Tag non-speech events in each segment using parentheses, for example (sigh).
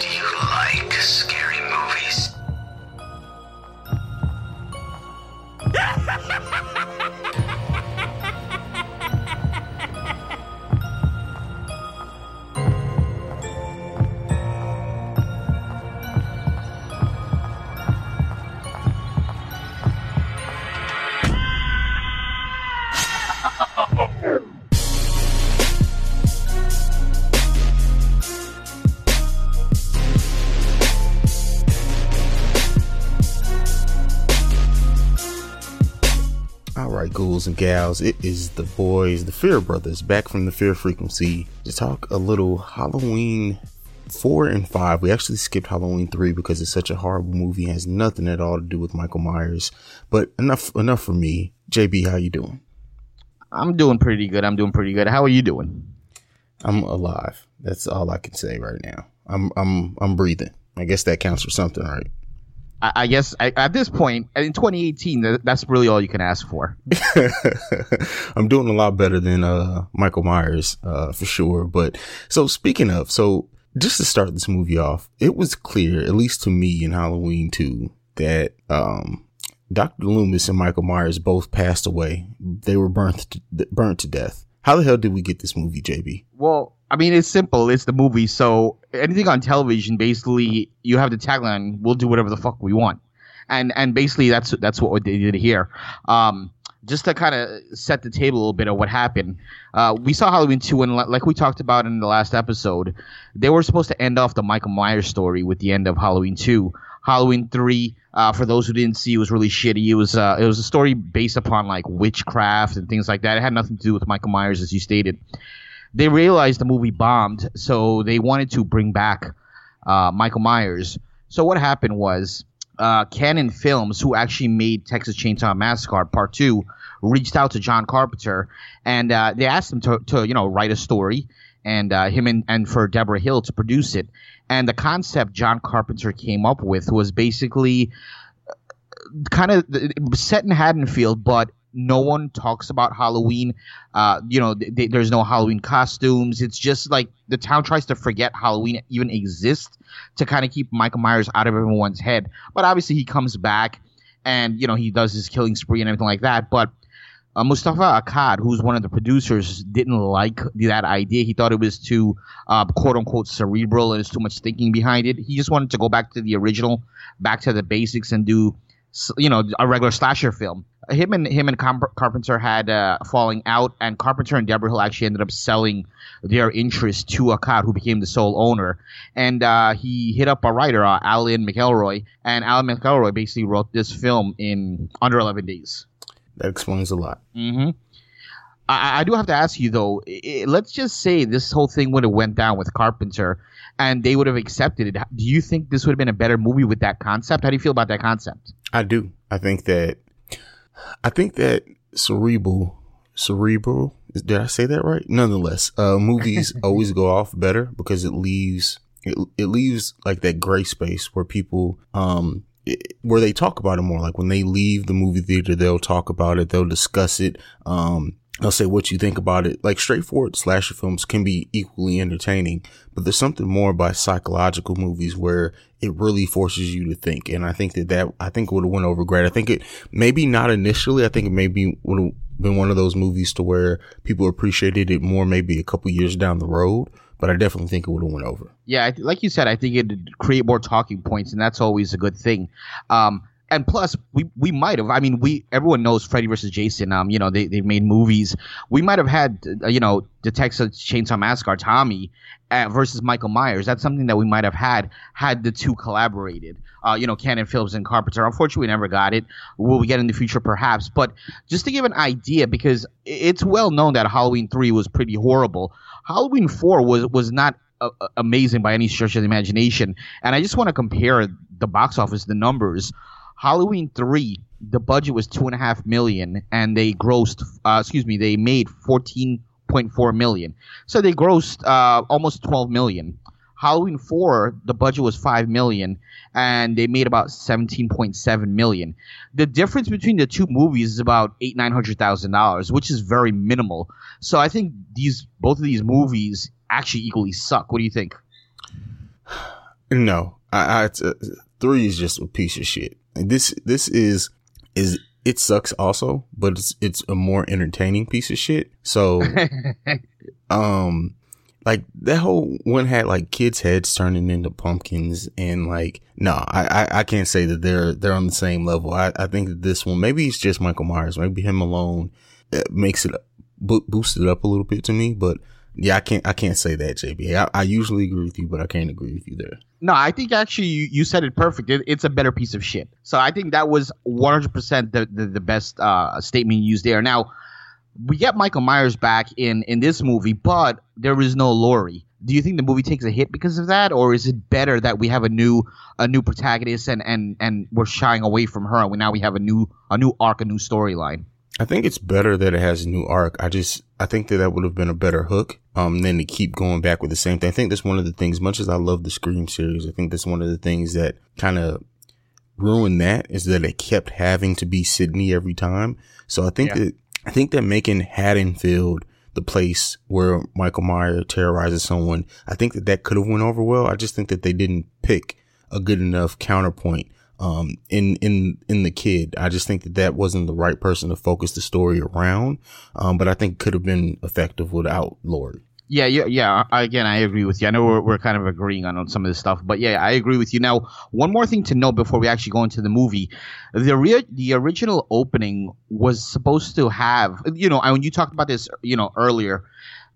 Do you like scary and gals, it is the boys, the Fear Brothers, back from the Fear Frequency to talk a little Halloween 4 and 5. We actually skipped Halloween 3 because it's such a horrible movie, it has nothing at all to do with Michael Myers. But enough enough for me. JB, how you doing? I'm doing pretty good. I'm doing pretty good. How are you doing? I'm alive. That's all I can say right now. I'm I'm I'm breathing. I guess that counts for something, right? I, I guess I, at this point in 2018, that's really all you can ask for. (laughs) I'm doing a lot better than uh Michael Myers uh for sure. But so speaking of, so just to start this movie off, it was clear, at least to me in Halloween 2, that um Dr. Loomis and Michael Myers both passed away. They were burnt to, burnt to death. How the hell did we get this movie, JB? Well, I mean, it's simple. It's the movie. So anything on television, basically, you have the tagline, "We'll do whatever the fuck we want," and and basically that's that's what they did here. Um, just to kind of set the table a little bit of what happened, uh, we saw Halloween two, and like we talked about in the last episode, they were supposed to end off the Michael Myers story with the end of Halloween two. Halloween three, uh, for those who didn't see, was really shitty. It was uh, it was a story based upon like witchcraft and things like that. It had nothing to do with Michael Myers, as you stated they realized the movie bombed, so they wanted to bring back uh, Michael Myers. So what happened was uh, Cannon Films, who actually made Texas Chainsaw Massacre Part Two, reached out to John Carpenter and uh, they asked him to, to you know write a story and uh, him and, and for Deborah Hill to produce it. And the concept John Carpenter came up with was basically kind of set in Haddonfield, but no one talks about Halloween. Uh, you know, th- th- there's no Halloween costumes. It's just like the town tries to forget Halloween even exists to kind of keep Michael Myers out of everyone's head. But obviously, he comes back and you know he does his killing spree and everything like that. But uh, Moustapha Akkad, who's one of the producers, didn't like that idea. He thought it was too uh, quote unquote cerebral and there's too much thinking behind it. He just wanted to go back to the original, back to the basics, and do you know a regular slasher film. Him and him and Car- Carpenter had uh, falling out, and Carpenter and Deborah Hill actually ended up selling their interest to a Akkad, who became the sole owner. And uh, he hit up a writer, uh, Alan McElroy, and Alan McElroy basically wrote this film in under 11 days. That explains a lot. Mm-hmm. I, I do have to ask you though. i let's just say this whole thing would have went down with Carpenter, and they would have accepted it. Do you think this would have been a better movie with that concept? How do you feel about that concept? I do. I think that I think that cerebral cerebral did I say that right? Nonetheless, uh (laughs) movies always go off better because it leaves it, it leaves like that gray space where people um it, where they talk about it more like when they leave the movie theater they'll talk about it they'll discuss it um they'll say what you think about it. Like straightforward slasher films can be equally entertaining but there's something more by psychological movies where it really forces you to think and i think that that i think would have went over great. I think it maybe not initially i think it maybe would have been one of those movies to where people appreciated it more maybe a couple years down the road but i definitely think it would have went over. Yeah, like you said, I think it'd create more talking points, and that's always a good thing. Um, and plus, we we might have. I mean, we everyone knows Freddy versus Jason. Um, you know, they they made movies. We might have had, uh, you know, the Texas Chainsaw Massacre, Tommy, uh, versus Michael Myers. That's something that we might have had had the two collaborated. Uh, you know, Cannon Films and Carpenter. Unfortunately, we never got it. Will we get in the future, perhaps? But just to give an idea, because it's well known that Halloween three was pretty horrible. Halloween four was was not uh, uh, amazing by any stretch of the imagination. And I just want to compare the box office, the numbers. Halloween three, the budget was two and a half million, and they grossed, uh, excuse me, they made fourteen point four million. So they grossed uh, almost twelve million. Halloween four, the budget was five million, and they made about seventeen point seven million. The difference between the two movies is about eight nine hundred thousand dollars, which is very minimal. So I think these both of these movies actually equally suck. What do you think? No, I, I uh, three is just a piece of shit. This this is is it sucks also, but it's it's a more entertaining piece of shit. So, (laughs) um, like that whole one had like kids' heads turning into pumpkins, and like no, I I, I can't say that they're they're on the same level. I I think that this one maybe it's just Michael Myers, maybe him alone it makes it bo- boost it up a little bit to me, but yeah, I can't I can't say that, JB. I, I usually agree with you, but I can't agree with you there. No, I think actually you, you said it perfect. It, it's a better piece of shit. So I think that was 100% the, the, the best uh, statement you used there. Now, we get Michael Myers back in, in this movie, but there is no Laurie. Do you think the movie takes a hit because of that, or is it better that we have a new a new protagonist and, and, and we're shying away from her and now we have a new a new arc, a new storyline? I think it's better that it has a new arc. I just, I think that that would have been a better hook, um, than to keep going back with the same thing. I think that's one of the things, much as I love the Scream series, I think that's one of the things that kind of ruined that is that it kept having to be Sydney every time. So I think Yeah. that, I think that making Haddonfield the place where Michael Myers terrorizes someone, I think that that could have went over well. I just think that they didn't pick a good enough counterpoint um, in, in, in the kid. I just think that that wasn't the right person to focus the story around. Um, but I think could have been effective without Laurie. Yeah, yeah, yeah. Again, I agree with you. I know we're, we're kind of agreeing on, on some of this stuff, but yeah, I agree with you. Now, one more thing to note before we actually go into the movie: the real, the original opening was supposed to have, you know, and when you talked about this, you know, earlier.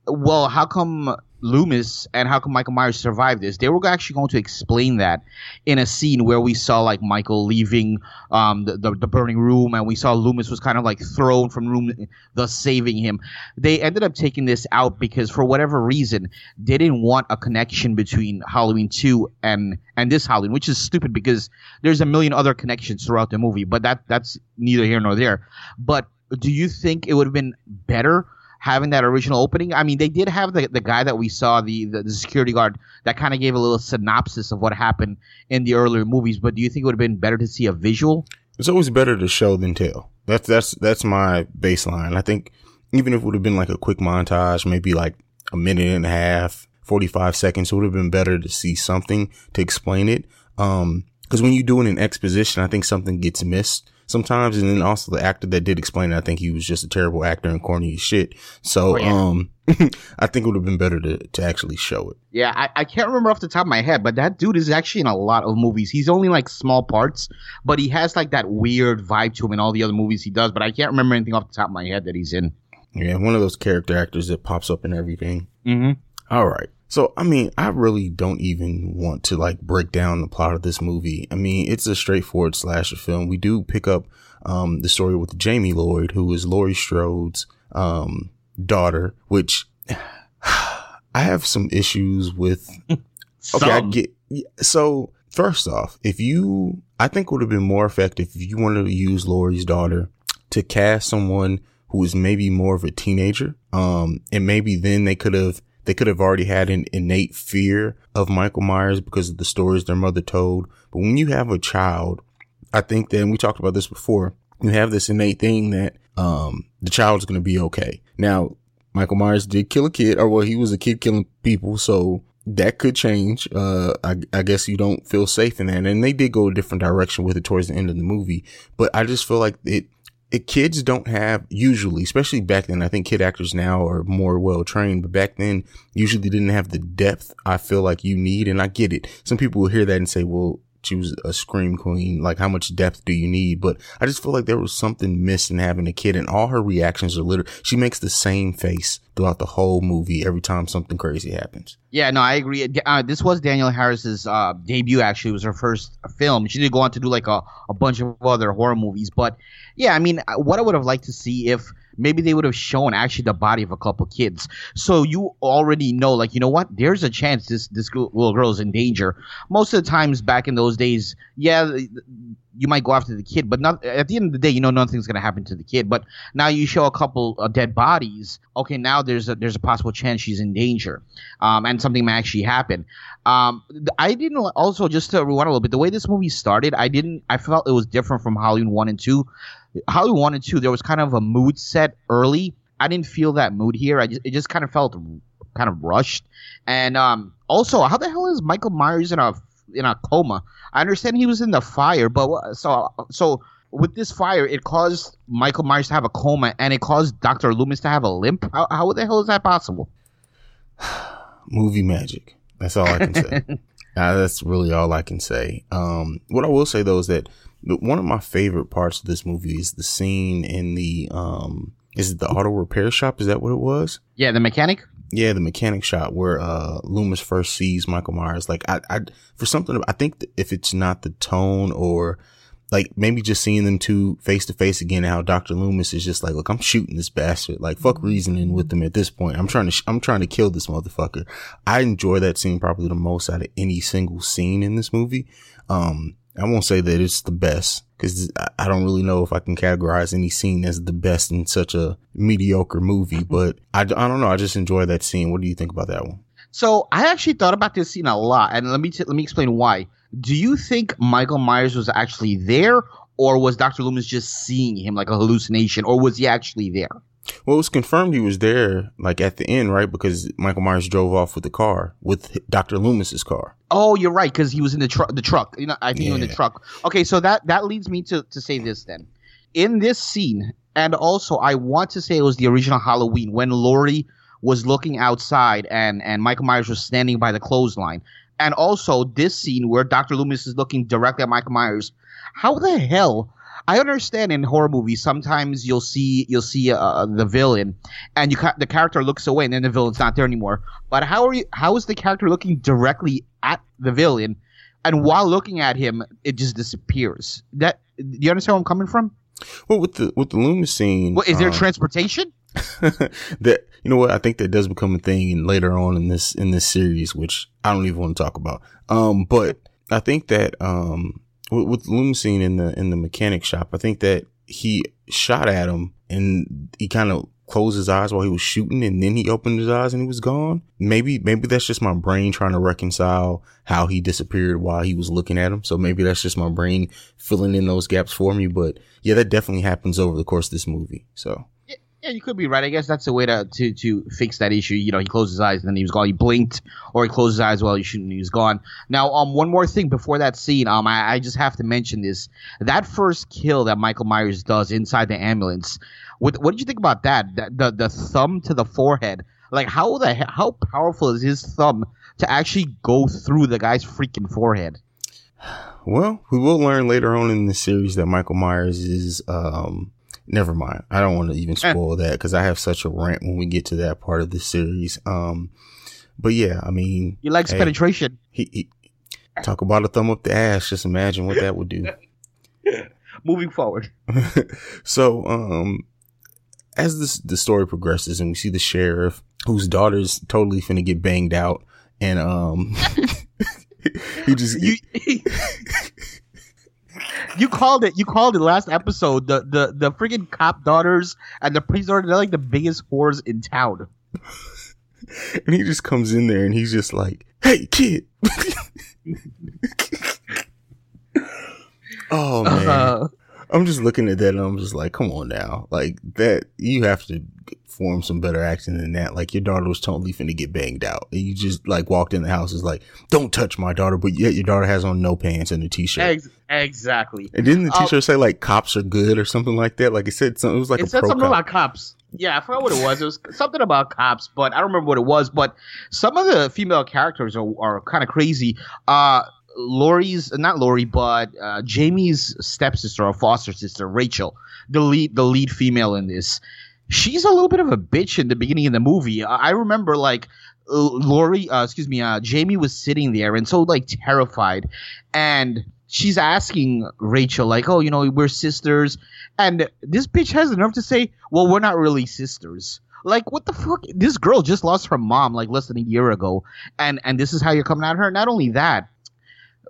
Well, how come Loomis and how come Michael Myers survived this? They were actually going to explain that in a scene where we saw like Michael leaving um, the, the the burning room, and we saw Loomis was kind of like thrown from room, thus saving him they ended up taking this out because for whatever reason they didn't want a connection between Halloween 2 and and this Halloween which is stupid because there's a million other connections throughout the movie but that that's neither here nor there but do you think it would have been better having that original opening I mean they did have the, the guy that we saw the, the, the security guard that kind of gave a little synopsis of what happened in the earlier movies but do you think it would have been better to see a visual It's always better to show than tell. That's, that's, that's my baseline. I think even if it would have been like a quick montage, maybe like a minute and a half, 45 seconds, it would have been better to see something to explain it. Um, cause when you do it in exposition, I think something gets missed sometimes. And then also the actor that did explain it, I think he was just a terrible actor and corny as shit. So, Oh, yeah. um, (laughs) I think it would have been better to, to actually show it. Yeah, I, I can't remember off the top of my head, but that dude is actually in a lot of movies. He's only like small parts, but he has like that weird vibe to him in all the other movies he does. But I can't remember anything off the top of my head that he's in. Yeah. One of those character actors that pops up in everything. Mm-hmm. All right. So, I mean, I really don't even want to like break down the plot of this movie. I mean, it's a straightforward slasher film. We do pick up, um, the story with Jamie Lloyd, who is Laurie Strode's, um, daughter, which (sighs) I have some issues with. (laughs) Okay, I get. So, first off, if you, I think would have been more effective if you wanted to use Laurie's daughter to cast someone who is maybe more of a teenager. Um, and maybe then they could have, they could have already had an innate fear of Michael Myers because of the stories their mother told. But when you have a child, I think that, we talked about this before, you have this innate thing that, um, the child's going to be okay. Now, Michael Myers did kill a kid, or well, he was a kid killing people, so that could change. Uh, I, I guess you don't feel safe in that. And they did go a different direction with it towards the end of the movie. But I just feel like it, it kids don't have usually, especially back then. I think kid actors now are more well trained, but back then usually didn't have the depth I feel like you need. And I get it. Some people will hear that and say, well, she was a scream queen. Like, how much depth do you need? But I just feel like there was something missing having a kid, and all her reactions are literally. She makes the same face throughout the whole movie every time something crazy happens. Yeah, no, I agree. Uh, this was Danielle Harris's uh, debut. Actually, it was her first film. She did go on to do like a, a bunch of other horror movies, but yeah, I mean, uh, what I would have liked to see if maybe they would have shown actually the body of a couple kids, so you already know, like, you know what? There's a chance this this little girl is in danger. Most of the times back in those days, yeah, you might go after the kid, but not at the end of the day, you know nothing's gonna happen to the kid. But now you show a couple of dead bodies. Okay, now there's a there's a possible chance she's in danger, um, and something may actually happen. Um, I didn't also just to rewind a little bit. The way this movie started, I didn't. I felt it was different from Halloween one and two. Halloween one and two, there was kind of a mood set early. I didn't feel that mood here. I just it just kind of felt kind of rushed. And um, also, how the hell is Michael Myers in a in a coma. I understand he was in the fire, but so so with this fire, it caused Michael Myers to have a coma, and it caused Doctor Loomis to have a limp. How, how the hell is that possible? (sighs) movie magic. That's all I can say. (laughs) Uh, that's really all I can say. Um, what I will say though is that one of my favorite parts of this movie is the scene in the um, is it the auto repair shop? Is that what it was? Yeah, the mechanic. Yeah, the mechanic shop where uh Loomis first sees Michael Myers. Like I, I for something, I think if it's not the tone or like maybe just seeing them two face to face again, how Doctor Loomis is just like, look, I'm shooting this bastard. Like fuck reasoning with them at this point. I'm trying to, sh- I'm trying to kill this motherfucker. I enjoy that scene probably the most out of any single scene in this movie. Um, I won't say that it's the best because I don't really know if I can categorize any scene as the best in such a mediocre movie, mm-hmm. but I, I don't know. I just enjoy that scene. What do you think about that one? So I actually thought about this scene a lot, and let me t- let me explain why. Do you think Michael Myers was actually there, or was Doctor Loomis just seeing him like a hallucination, or was he actually there? Well, it was confirmed he was there, like at the end, right? Because Michael Myers drove off with the car, with Dr. Loomis's car. Oh, you're right, because he was in the truck. The truck, you know, I think he was in the truck. Okay, so that that leads me to to say this then. In this scene, and also I want to say it was the original Halloween when Laurie was looking outside and and Michael Myers was standing by the clothesline, and also this scene where Doctor Loomis is looking directly at Michael Myers. How the hell? I understand in horror movies sometimes you'll see you'll see uh, the villain, and you ca- the character looks away, and then the villain's not there anymore. But how are you? How is the character looking directly at the villain, and while looking at him, it just disappears? That do you understand where I'm coming from? Well, with the with the Loomis scene, What is there um, transportation? (laughs) that you know what I think that does become a thing in, later on in this in this series, which I don't even want to talk about. Um, but I think that um, with, with in the in the mechanic shop, I think that he shot at him and he kind of closed his eyes while he was shooting, and then he opened his eyes and he was gone. Maybe maybe that's just my brain trying to reconcile how he disappeared while he was looking at him. So maybe that's just my brain filling in those gaps for me. But yeah, that definitely happens over the course of this movie. So. Yeah, you could be right. I guess that's the way to, to, to fix that issue. You know, he closed his eyes and then he was gone. He blinked, or he closed his eyes while he was shooting he was gone. Now, um, one more thing before that scene, um, I, I just have to mention this. That first kill that Michael Myers does inside the ambulance, what what did you think about that? That the the thumb to the forehead. Like how the how powerful is his thumb to actually go through the guy's freaking forehead? Well, we will learn later on in the series that Michael Myers is. Um, never mind. I don't want to even spoil that because I have such a rant when we get to that part of the series. Um, but yeah, I mean, He likes Hey. penetration. he, he talk about a thumb up the ass. Just imagine what that would do. (laughs) Moving forward. (laughs) so, um, as this the story progresses and we see the sheriff whose daughter's totally finna get banged out, and um, (laughs) he just you you called it. You called it last episode. The the the freaking cop daughters and the priest daughter. They're like the biggest whores in town. (laughs) and he just comes in there and he's just like, "Hey, kid." (laughs) oh man, Uh, I'm just looking at that and I'm just like, "Come on now, like that. You have to form some better acting than that. Like your daughter was totally finna get banged out, and you just like walked in the house is like, "Don't touch my daughter," but yet your daughter has on no pants and a t-shirt. ex- exactly. And didn't the Oh. t-shirt say like "cops are good" or something like that? Like it said something. It was like it said something cop. about cops. Yeah, I forgot what it was. It was (laughs) something about cops, but I don't remember what it was. But some of the female characters are, are kind of crazy. Uh, Laurie's not Laurie, but uh, Jamie's stepsister or foster sister, Rachel, the lead, the lead female in this. She's a little bit of a bitch in the beginning of the movie. I remember like Laurie, uh, excuse me, uh, Jamie was sitting there and so like terrified, and she's asking Rachel like, "Oh, you know, we're sisters," and this bitch has the nerve to say, "Well, we're not really sisters." Like, what the fuck? This girl just lost her mom like less than a year ago, and and this is how you're coming at her. Not only that,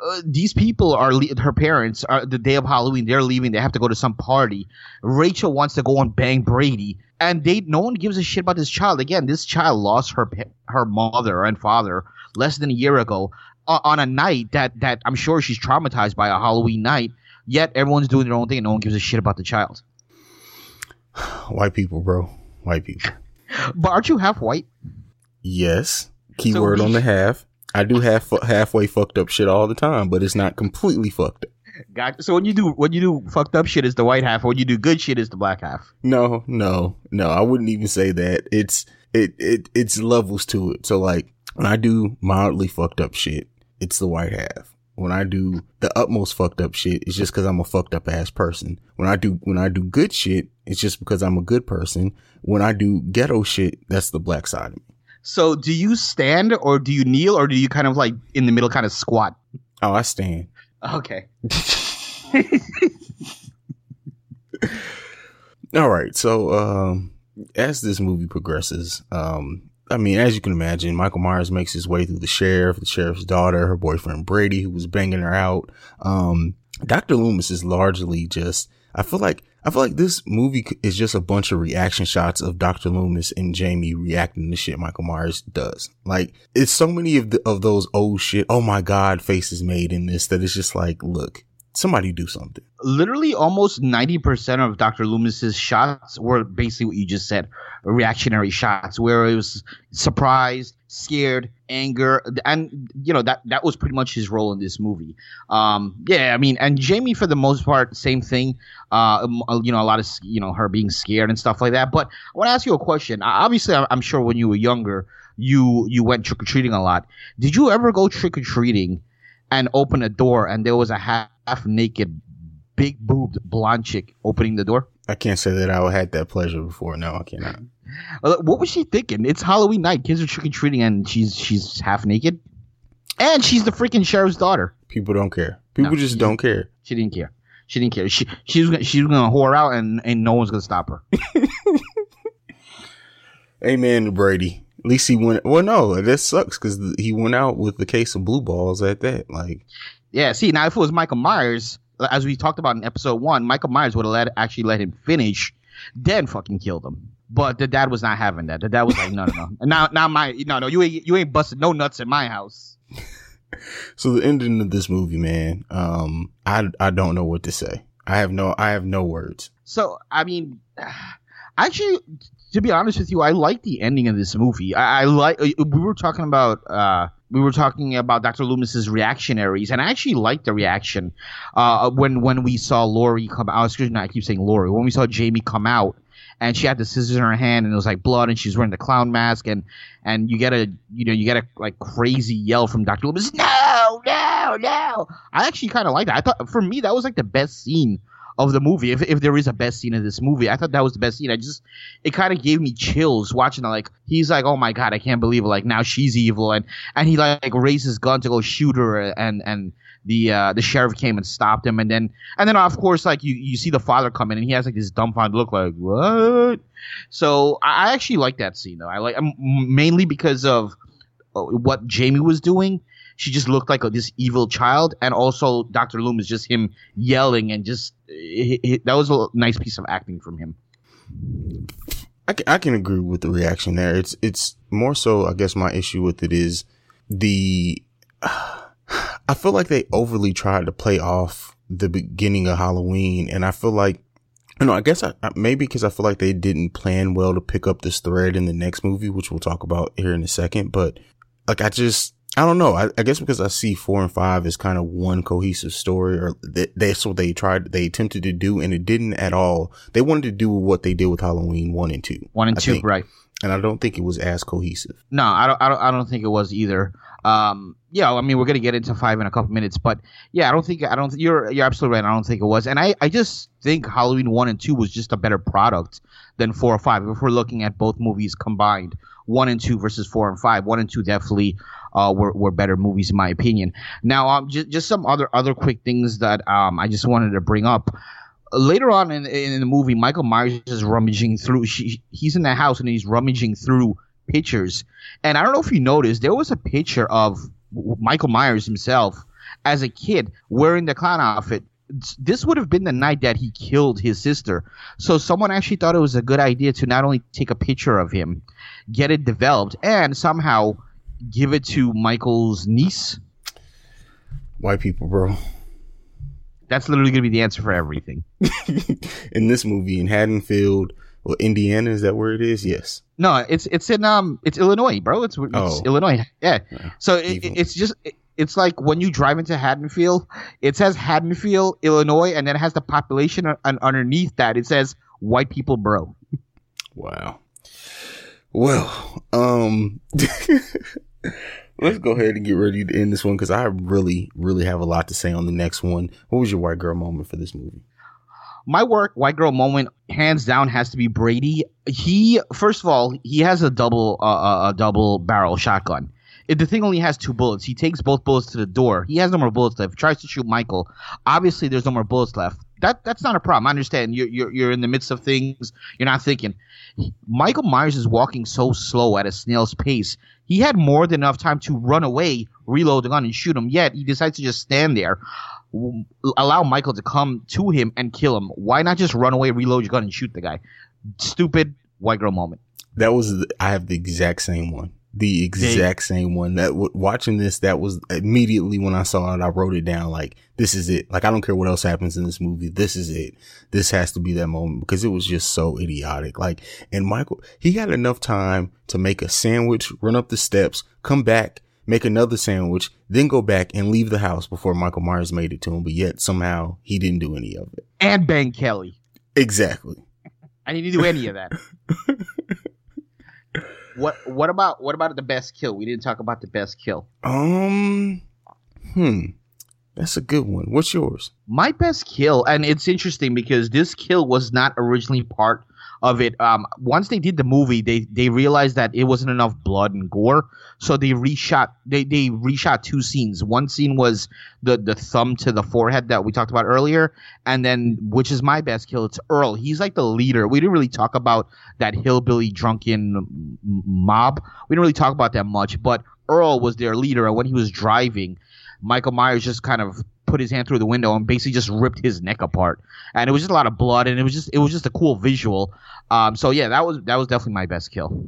uh, these people are le- her parents are the day of Halloween. They're leaving. They have to go to some party. Rachel wants to go and bang Brady, and they no one gives a shit about this child. Again, this child lost her her mother and father less than a year ago o- on a night that that I'm sure she's traumatized by a Halloween night. Yet everyone's doing their own thing, and no one gives a shit about the child. (sighs) White people, bro. White people. But aren't you half white? Yes. Keyword we- on the half. I do half halfway fucked up shit all the time, but it's not completely fucked up. Got so when you do when you do fucked up shit is the white half. When you do good shit is the black half. No, no, no. I wouldn't even say that. It's it it it's levels to it. So like when I do mildly fucked up shit, it's the white half. When I do the utmost fucked up shit, it's just because I'm a fucked up ass person. When I do when I do good shit, it's just because I'm a good person. When I do ghetto shit, that's the black side of me. So do you stand or do you kneel or do you kind of like in the middle kind of squat? Oh, I stand. Okay. (laughs) All right. So, um, as this movie progresses, um, I mean, as you can imagine, Michael Myers makes his way through the sheriff, the sheriff's daughter, her boyfriend Brady, who was banging her out. Um, Dr. Loomis is largely just, I feel like, I feel like this movie is just a bunch of reaction shots of Dr. Loomis and Jamie reacting to shit Michael Myers does. Like, it's so many of the, of those old shit, oh my God faces made in this that it's just like, look, somebody do something. Literally, almost ninety percent of Doctor Loomis's shots were basically what you just said, reactionary shots, where it was surprised, scared, anger, and you know that that was pretty much his role in this movie. Um, yeah, I mean, and Jamie for the most part, same thing. Uh, you know, a lot of you know her being scared and stuff like that. But I want to ask you a question. Obviously, I'm sure when you were younger, you you went trick or treating a lot. Did you ever go trick or treating? and open a door and there was a half naked, big boobed blonde chick opening the door? I can't say that I had that pleasure before. No, I cannot. Uh, what was she thinking? It's Halloween night. Kids are trick or treating, and she's she's half naked, and she's the freaking sheriff's daughter. People don't care. People no, just she, don't care. She didn't care. She didn't care. She she's she's gonna whore out, and and no one's gonna stop her. (laughs) Amen to Brady. At least he went. Well, no, that sucks because he went out with the case of blue balls at that. Like, yeah. See, now if it was Michael Myers, as we talked about in episode one, Michael Myers would have let actually let him finish, then fucking killed him. But the dad was not having that. The dad was like, no, no, no. And (laughs) now, now my, no, no, you ain't, you ain't busted no nuts in my house. (laughs) so the ending of this movie, man, um, I, I don't know what to say. I have no, I have no words. So, I mean, (sighs) actually, to be honest with you, I like the ending of this movie. I, I like, we were talking about, uh, we were talking about Dr. Loomis's reactionaries, and I actually liked the reaction uh, when when we saw Laurie come out. Excuse me, I keep saying Laurie. When we saw Jamie come out, and she had the scissors in her hand, and it was like blood, and she's wearing the clown mask, and and you get a you know you get a like crazy yell from Dr. Loomis, no, no, no. I actually kind of liked that. I thought for me that was like the best scene of the movie. If, if there is a best scene in this movie, I thought that was the best scene. I just, it kind of gave me chills watching it. Like, he's like, oh my God, I can't believe it. Like, now she's evil. And, and he like raised his gun to go shoot her. And, and the, uh, the sheriff came and stopped him. And then, and then of course, like you, you see the father come in and he has like this dumbfounded look like, what? So I, I actually like that scene though. I like, mainly because of uh, what Jamie was doing she just looked like this evil child, and also Doctor Loomis just him yelling and just that was a nice piece of acting from him. I can, I can agree with the reaction there. It's it's more so. I guess my issue with it is the. (sighs) I feel like they overly tried to play off the beginning of Halloween, and I feel like you know, I guess I, maybe because I feel like they didn't plan well to pick up this thread in the next movie, which we'll talk about here in a second. But like, I just, I don't know. I, I, guess because I see four and five as kind of one cohesive story, or th- that's what they tried, they attempted to do, and it didn't at all. They wanted to do what they did with Halloween one and two, one and I two, think. right? And I don't think it was as cohesive. No, I don't. I don't. I don't think it was either. Um, yeah, I mean, we're gonna get into five in a couple minutes, but yeah, I don't think I don't. You're you're absolutely right. I don't think it was, and I I just think Halloween one and two was just a better product than four or five. If we're looking at both movies combined, one and two versus four and five, one and two definitely uh, were, were better movies in my opinion. Now, um, just, just some other other quick things that um, I just wanted to bring up. Later on in, in the movie, Michael Myers is rummaging through. She, he's in the house and he's rummaging through pictures. And I don't know if you noticed, there was a picture of Michael Myers himself as a kid wearing the clown outfit. This would have been the night that he killed his sister. So someone actually thought it was a good idea to not only take a picture of him, get it developed, and somehow give it to Michael's niece? White people, bro. That's literally going to be the answer for everything. (laughs) in this movie, in Haddonfield, Well, Indiana is that where it is? Yes. No, it's it's in um it's Illinois, bro. It's, it's Oh. Illinois. Yeah. Yeah. So it, it's just it- it's like when you drive into Haddonfield, it says Haddonfield, Illinois, and then it has the population un- underneath that. It says white people, bro. Wow. Well, um, (laughs) let's go ahead and get ready to end this one because I really, really have a lot to say on the next one. What was your white girl moment for this movie? My work white girl moment, hands down, has to be Brady. He first of all, he has a double uh, uh, a double barrel shotgun. If the thing only has two bullets, he takes both bullets to the door. He has no more bullets left. Tries to shoot Michael. Obviously, there's no more bullets left. That that's not a problem. I understand. You're you're, you're in the midst of things. You're not thinking. Michael Myers is walking so slow at a snail's pace. He had more than enough time to run away, reload the gun, and shoot him. Yet he decides to just stand there, w- allow Michael to come to him and kill him. Why not just run away, reload your gun, and shoot the guy? Stupid white girl moment. That was, the, I have the exact same one. The exact same one that w- watching this, that was immediately when I saw it, I wrote it down like, this is it. Like, I don't care what else happens in this movie. This is it. This has to be that moment because it was just so idiotic. Like, and Michael, he had enough time to make a sandwich, run up the steps, come back, make another sandwich, then go back and leave the house before Michael Myers made it to him. But yet somehow he didn't do any of it. And Ben Kelly. Exactly. I didn't do any of that. (laughs) what what about what about the best kill? We didn't talk about the best kill. Um, hmm. That's a good one. What's yours? My best kill, and it's interesting because this kill was not originally part of it. Um, once they did the movie, they they realized that it wasn't enough blood and gore, so they reshot. They they reshot two scenes. One scene was the the thumb to the forehead that we talked about earlier, and then which is my best kill. It's Earl. He's like the leader. We didn't really talk about that hillbilly drunken mob. We didn't really talk about that much, but Earl was their leader, and when he was driving. Michael Myers just kind of put his hand through the window and basically just ripped his neck apart. And it was just a lot of blood, and it was just it was just a cool visual. Um, so yeah, that was that was definitely my best kill.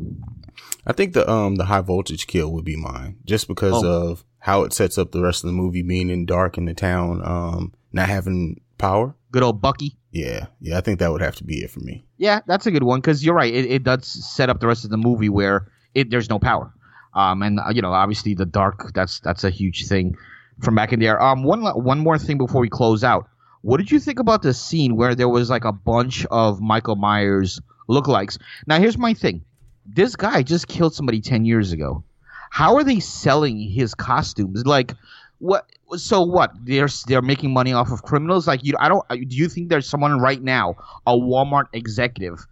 I think the um the high voltage kill would be mine, just because Oh. of how it sets up the rest of the movie, being in dark in the town, um, not having power. Good old Bucky. Yeah, yeah, I think that would have to be it for me. Yeah, that's a good one because you're right. It, it does set up the rest of the movie where it there's no power. Um, and uh, you know, obviously the dark. That's that's a huge thing from back in there. Um, one one more thing before we close out. What did you think about the scene where there was like a bunch of Michael Myers lookalikes? Now, here's my thing. This guy just killed somebody ten years ago. How are they selling his costumes? Like, what? So what? They're they're making money off of criminals. Like, you, I don't. Do you think there's someone right now, a Walmart executive,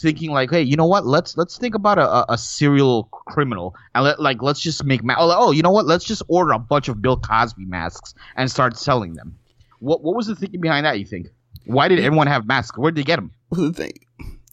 thinking like, hey, you know what? Let's let's think about a, a, serial criminal and let like let's just make ma- oh, oh, you know what? Let's just order a bunch of Bill Cosby masks and start selling them. What what was the thinking behind that? You think? Why did everyone have masks? Where did they get them? The thing,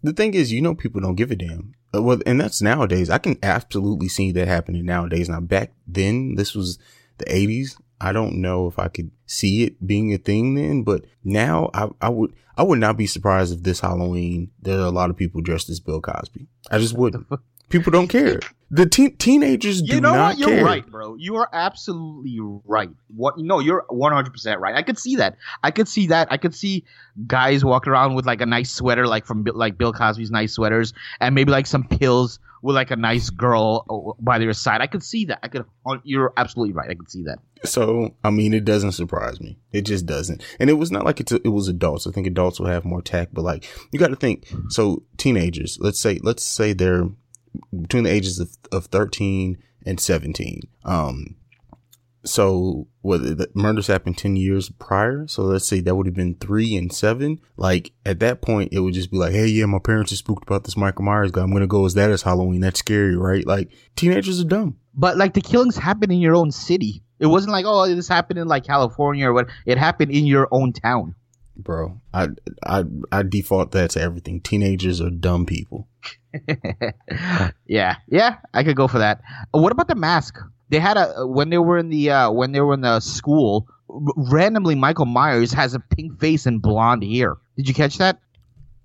the thing is, you know, people don't give a damn. Uh, Well, and that's nowadays. I can absolutely see that happening nowadays. Now, back then, this was the '80s. I don't know if I could see it being a thing then, but now I, I would, I would not be surprised if this Halloween there are a lot of people dressed as Bill Cosby. I just (laughs) wouldn't. People don't care. The teen teenagers do You know not what? You're care. right, bro. You are absolutely right. What? No, you're 100 percent right. I could see that. I could see that. I could see guys walking around with like a nice sweater, like from like Bill Cosby's nice sweaters, and maybe like some pills with like a nice girl uh, by their side. I could see that. I could. You're absolutely right. I could see that. So, I mean, it doesn't surprise me. It just doesn't. And it was not like it's, it was adults. I think adults will have more tact, but like, you got to think. So teenagers, let's say, let's say they're between the ages of, of 13 and 17. Um, so what the murders happened 10 years prior. So let's say that would have been three and seven. Like at that point, it would just be like, Hey, yeah, my parents are spooked about this Michael Myers guy. I'm going to go as that as Halloween. That's scary, right? Like teenagers are dumb. But like the killings happened in your own city. It wasn't like oh this happened in like California or what. It happened in your own town. bro. I I I default that to everything. Teenagers are dumb people. (laughs) yeah, yeah, I could go for that. What about the mask? They had a when they were in the uh, when they were in the school. r- Randomly, Michael Myers has a pink face and blonde hair. Did you catch that?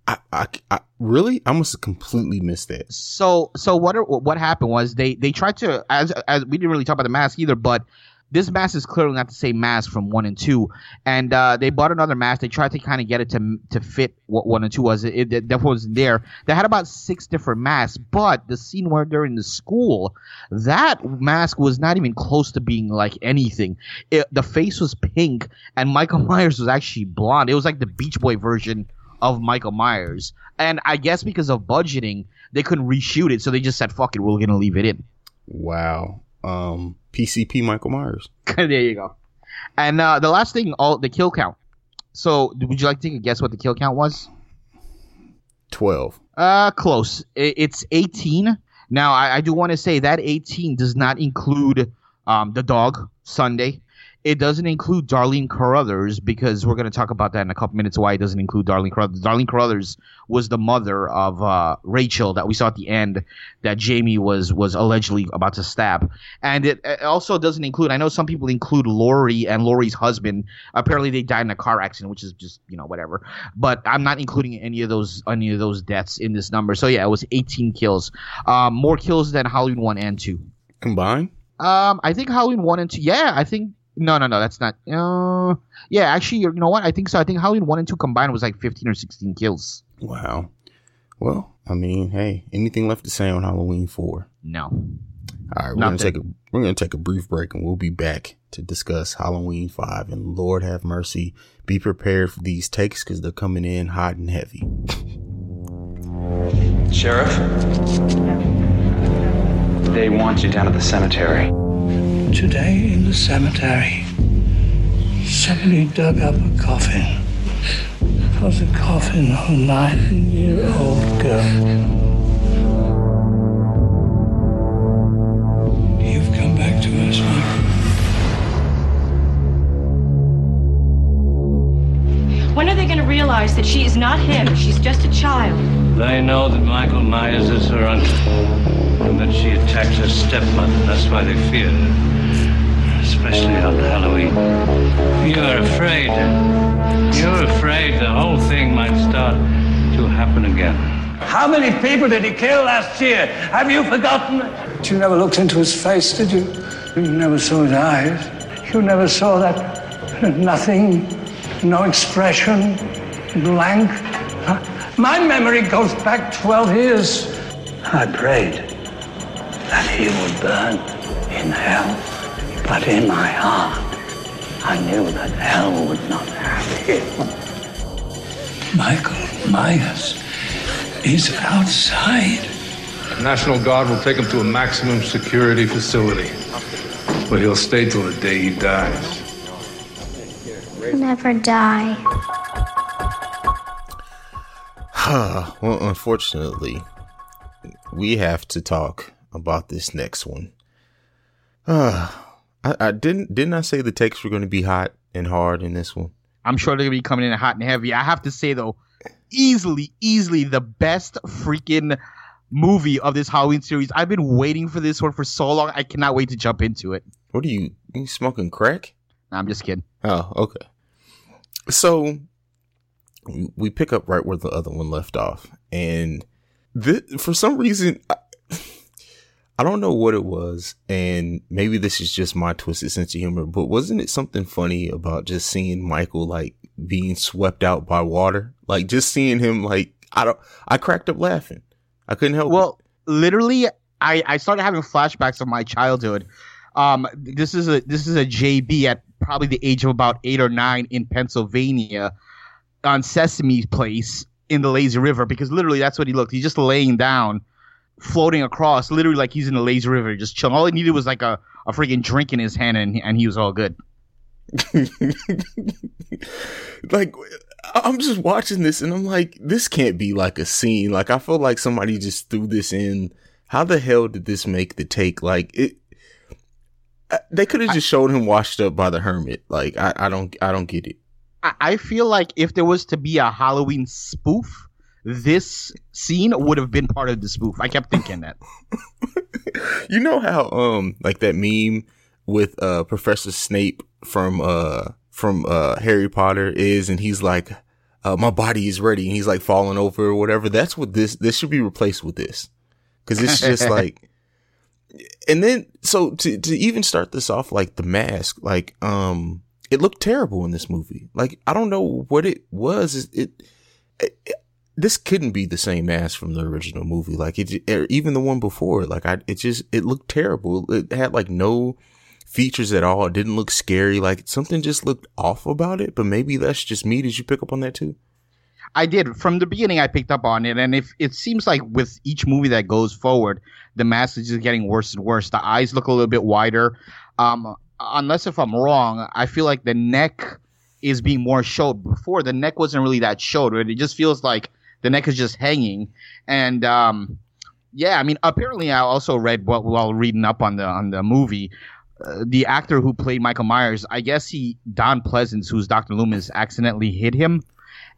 I, I, I really I must have completely missed that. So, so what? Are, what happened was they they tried to as as we didn't really talk about the mask either, but this mask is clearly not the same mask from one and two. And uh, they bought another mask. They tried to kind of get it to to fit what one and two was. It, it, it definitely wasn't there. They had about six different masks, but the scene where they're in the school, that mask was not even close to being like anything. It, the face was pink, and Michael (laughs) Myers was actually blonde. It was like the Beach Boy version of Michael Myers. And I guess because of budgeting, they couldn't reshoot it, so they just said, "Fuck it, we're gonna leave it in." Wow. Um, PCP Michael Myers. (laughs) there you go. And uh, the last thing, all the kill count. So, would you like to take a guess what the kill count was? 12. Uh, close. It's 18. Now, I, I do want to say that 18 does not include um, the dog, Sunday. It doesn't include Darlene Carruthers because we're going to talk about that in a couple minutes why it doesn't include Darlene Carruthers. Darlene Carruthers was the mother of uh, Rachel that we saw at the end that Jamie was was allegedly about to stab. And it, it also doesn't include, I know some people include Laurie and Laurie's husband. Apparently they died in a car accident, which is just, you know, whatever. But I'm not including any of those any of those deaths in this number. So yeah, it was 18 kills. Um, more kills than Halloween 1 and 2. Combined? Um, I think Halloween one and two. Yeah, I think no, no, no. That's not. Uh, yeah, actually, you know what? I think so. I think Halloween one and two combined was like fifteen or sixteen kills. Wow. Well, I mean, hey, anything left to say on Halloween 4? No. All right, we're gonna take a we're gonna take a brief break, and we'll be back to discuss Halloween Five. And Lord have mercy, be prepared for these takes because they're coming in hot and heavy. Sheriff? They want you down at the cemetery. Today in the cemetery, somebody dug up a coffin. It was a coffin of a nine-year-old girl. When are they going to realize that she is not him? She's just a child. They know that Michael Myers is her uncle, and that she attacked her stepmother. That's why they fear her, especially on Halloween. You're afraid. You're afraid the whole thing might start to happen again. How many people did he kill last year? Have you forgotten? But you never looked into his face, did you? You never saw his eyes. You never saw that nothing, no expression, blank. My memory goes back 12 years. I prayed that he would burn in hell, but in my heart, I knew that hell would not have him. Michael Myers is outside. The National Guard will take him to a maximum security facility, where he'll stay till the day he dies. Never die. well, unfortunately, we have to talk about this next one. Uh, I, I didn't didn't I say the takes were going to be hot and hard in this one? I'm sure they're gonna be coming in hot and heavy. I have to say though, easily, easily the best freaking movie of this Halloween series. I've been waiting for this one for so long. I cannot wait to jump into it. What are you, you smoking crack? Nah, I'm just kidding. Oh, okay. So we pick up right where the other one left off, and for some reason, I, I don't know what it was, and maybe this is just my twisted sense of humor, but wasn't it something funny about just seeing Michael like being swept out by water, like just seeing him like I don't, I cracked up laughing. I couldn't help. Well, literally, I I started having flashbacks of my childhood. Um, this is a this is a JB at probably the age of about eight or nine in Pennsylvania, on Sesame Place in the lazy river because literally that's what he looked. He's just laying down, floating across, literally like he's in the lazy river, just chilling. All he needed was like a a freaking drink in his hand, and and he was all good. (laughs) like I'm just watching this and I'm like, this can't be like a scene. Like I feel like somebody just threw this in. How the hell did this make the take? Like it, they could have just showed him washed up by the hermit. Like I, I don't, I don't get it. I, I feel like if there was to be a Halloween spoof, this scene would have been part of the spoof. I kept thinking that. (laughs) You know how um like that meme with uh Professor Snape from uh from uh Harry Potter is, and he's like, uh, my body is ready, and he's like falling over or whatever. That's what this this should be replaced with this, because it's just (laughs) like and then so to to even start this off like the mask, like um, it looked terrible in this movie. Like I don't know what it was. It, it, it this couldn't be the same mask from the original movie. Like it, or even the one before. Like I, it just it looked terrible. It had like no features at all. It didn't look scary. Like something just looked off about it. But maybe that's just me. Did you pick up on that too? I did from the beginning. I picked up on it, and if it seems like with each movie that goes forward, the mask is getting worse and worse. The eyes look a little bit wider. Um, unless if I'm wrong, I feel like the neck is being more showed. Before the neck wasn't really that showed. Right? It just feels like the neck is just hanging, and um, yeah, I mean, apparently I also read while, while reading up on the on the movie. Uh, the actor who played Michael Myers, I guess he Don Pleasence, who's Doctor Loomis, accidentally hit him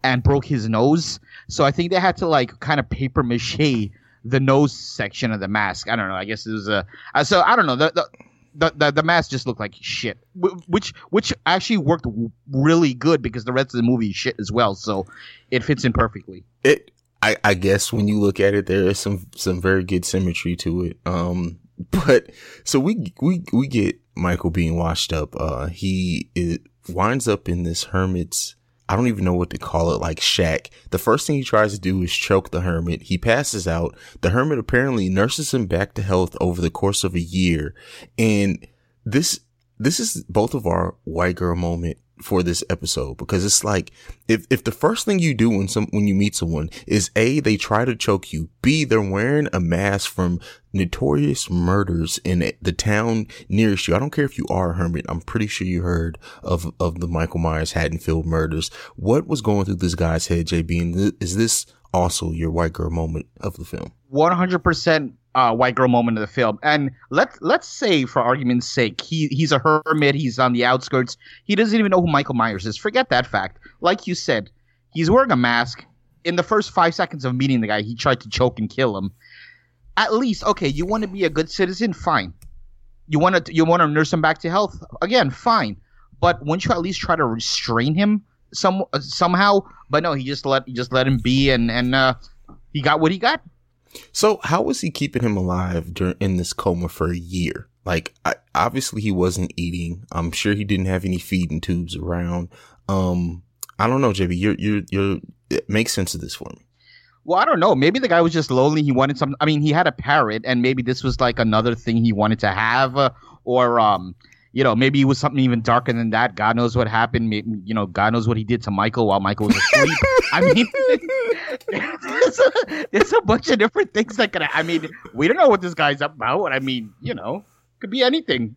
and broke his nose. So I think they had to like kind of paper mache the nose section of the mask. I don't know. I guess it was a. Uh, so I don't know. The, the the, the, mask just looked like shit, which which actually worked really good because the rest of the movie is shit as well. So it fits in perfectly. It, I, I guess when you look at it, there is some some very good symmetry to it. Um, (laughs) but so we we we get Michael being washed up. Uh, he it winds up in this hermit's I don't even know what to call it, like shack. The first thing he tries to do is choke the hermit. He passes out. The hermit apparently nurses him back to health over the course of a year. And this, this is both of our white girl moment for this episode because it's like if if the first thing you do when some when you meet someone is a they try to choke you. B they're wearing a mask from notorious murders in the town nearest you. I don't care if you are a hermit. I'm pretty sure you heard of of the michael myers haddonfield murders. What was going through this guy's head jb and is this also your white girl moment of the film? 100% uh, white girl moment of the film. And let's let's say, for argument's sake, he he's a hermit. He's on the outskirts. He doesn't even know who Michael Myers is. Forget that fact. Like you said, he's wearing a mask. In the first five seconds of meeting the guy, he tried to choke and kill him. At least, okay, you want to be a good citizen, fine. You want to you want to nurse him back to health, again, fine. But wouldn't you at least try to restrain him some somehow? But no, he just let just let him be, and and uh, he got what he got. So how was he keeping him alive during in this coma for a year? Like, I, obviously he wasn't eating. I'm sure he didn't have any feeding tubes around. Um, I don't know, JB. You're you're you're. It makes sense of this for me. Well, I don't know. Maybe the guy was just lonely. He wanted some. I mean, he had a parrot, and maybe this was like another thing he wanted to have, uh, or um, you know, maybe it was something even darker than that. God knows what happened. Maybe, you know, God knows what he did to Michael while Michael was asleep. I mean, there's, a, there's a bunch of different things that could. I mean, we don't know what this guy's up about. I mean, you know, could be anything.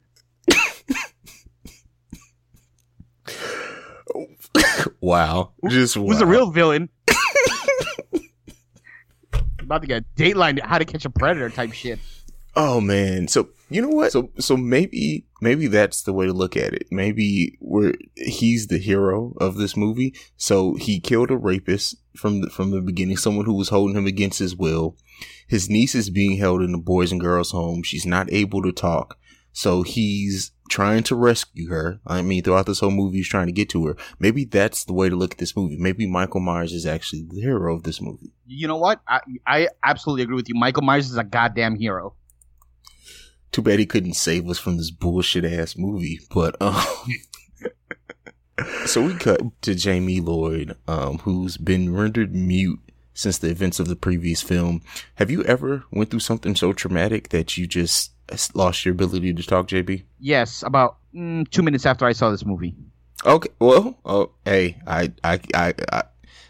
wow, just who's wow. the real villain? about to get Dateline, How to Catch a Predator type shit. Oh man. So you know what? So so maybe maybe that's the way to look at it. Maybe we're he's the hero of this movie. So he killed a rapist from the, from the beginning, someone who was holding him against his will. His niece is being held in a boys and girls home. She's not able to talk. So he's trying to rescue her. I mean, throughout this whole movie, he's trying to get to her. Maybe that's the way to look at this movie. Maybe Michael Myers is actually the hero of this movie. You know what? I, I absolutely agree with you. Michael Myers is a goddamn hero. Too bad he couldn't save us from this bullshit ass movie. But um, so we cut to Jamie Lloyd, um, who's been rendered mute since the events of the previous film. Have you ever went through something so traumatic that you just lost your ability to talk, JB? Yes, about mm, two minutes after I saw this movie. Okay, well, oh, hey, I, I, I, I,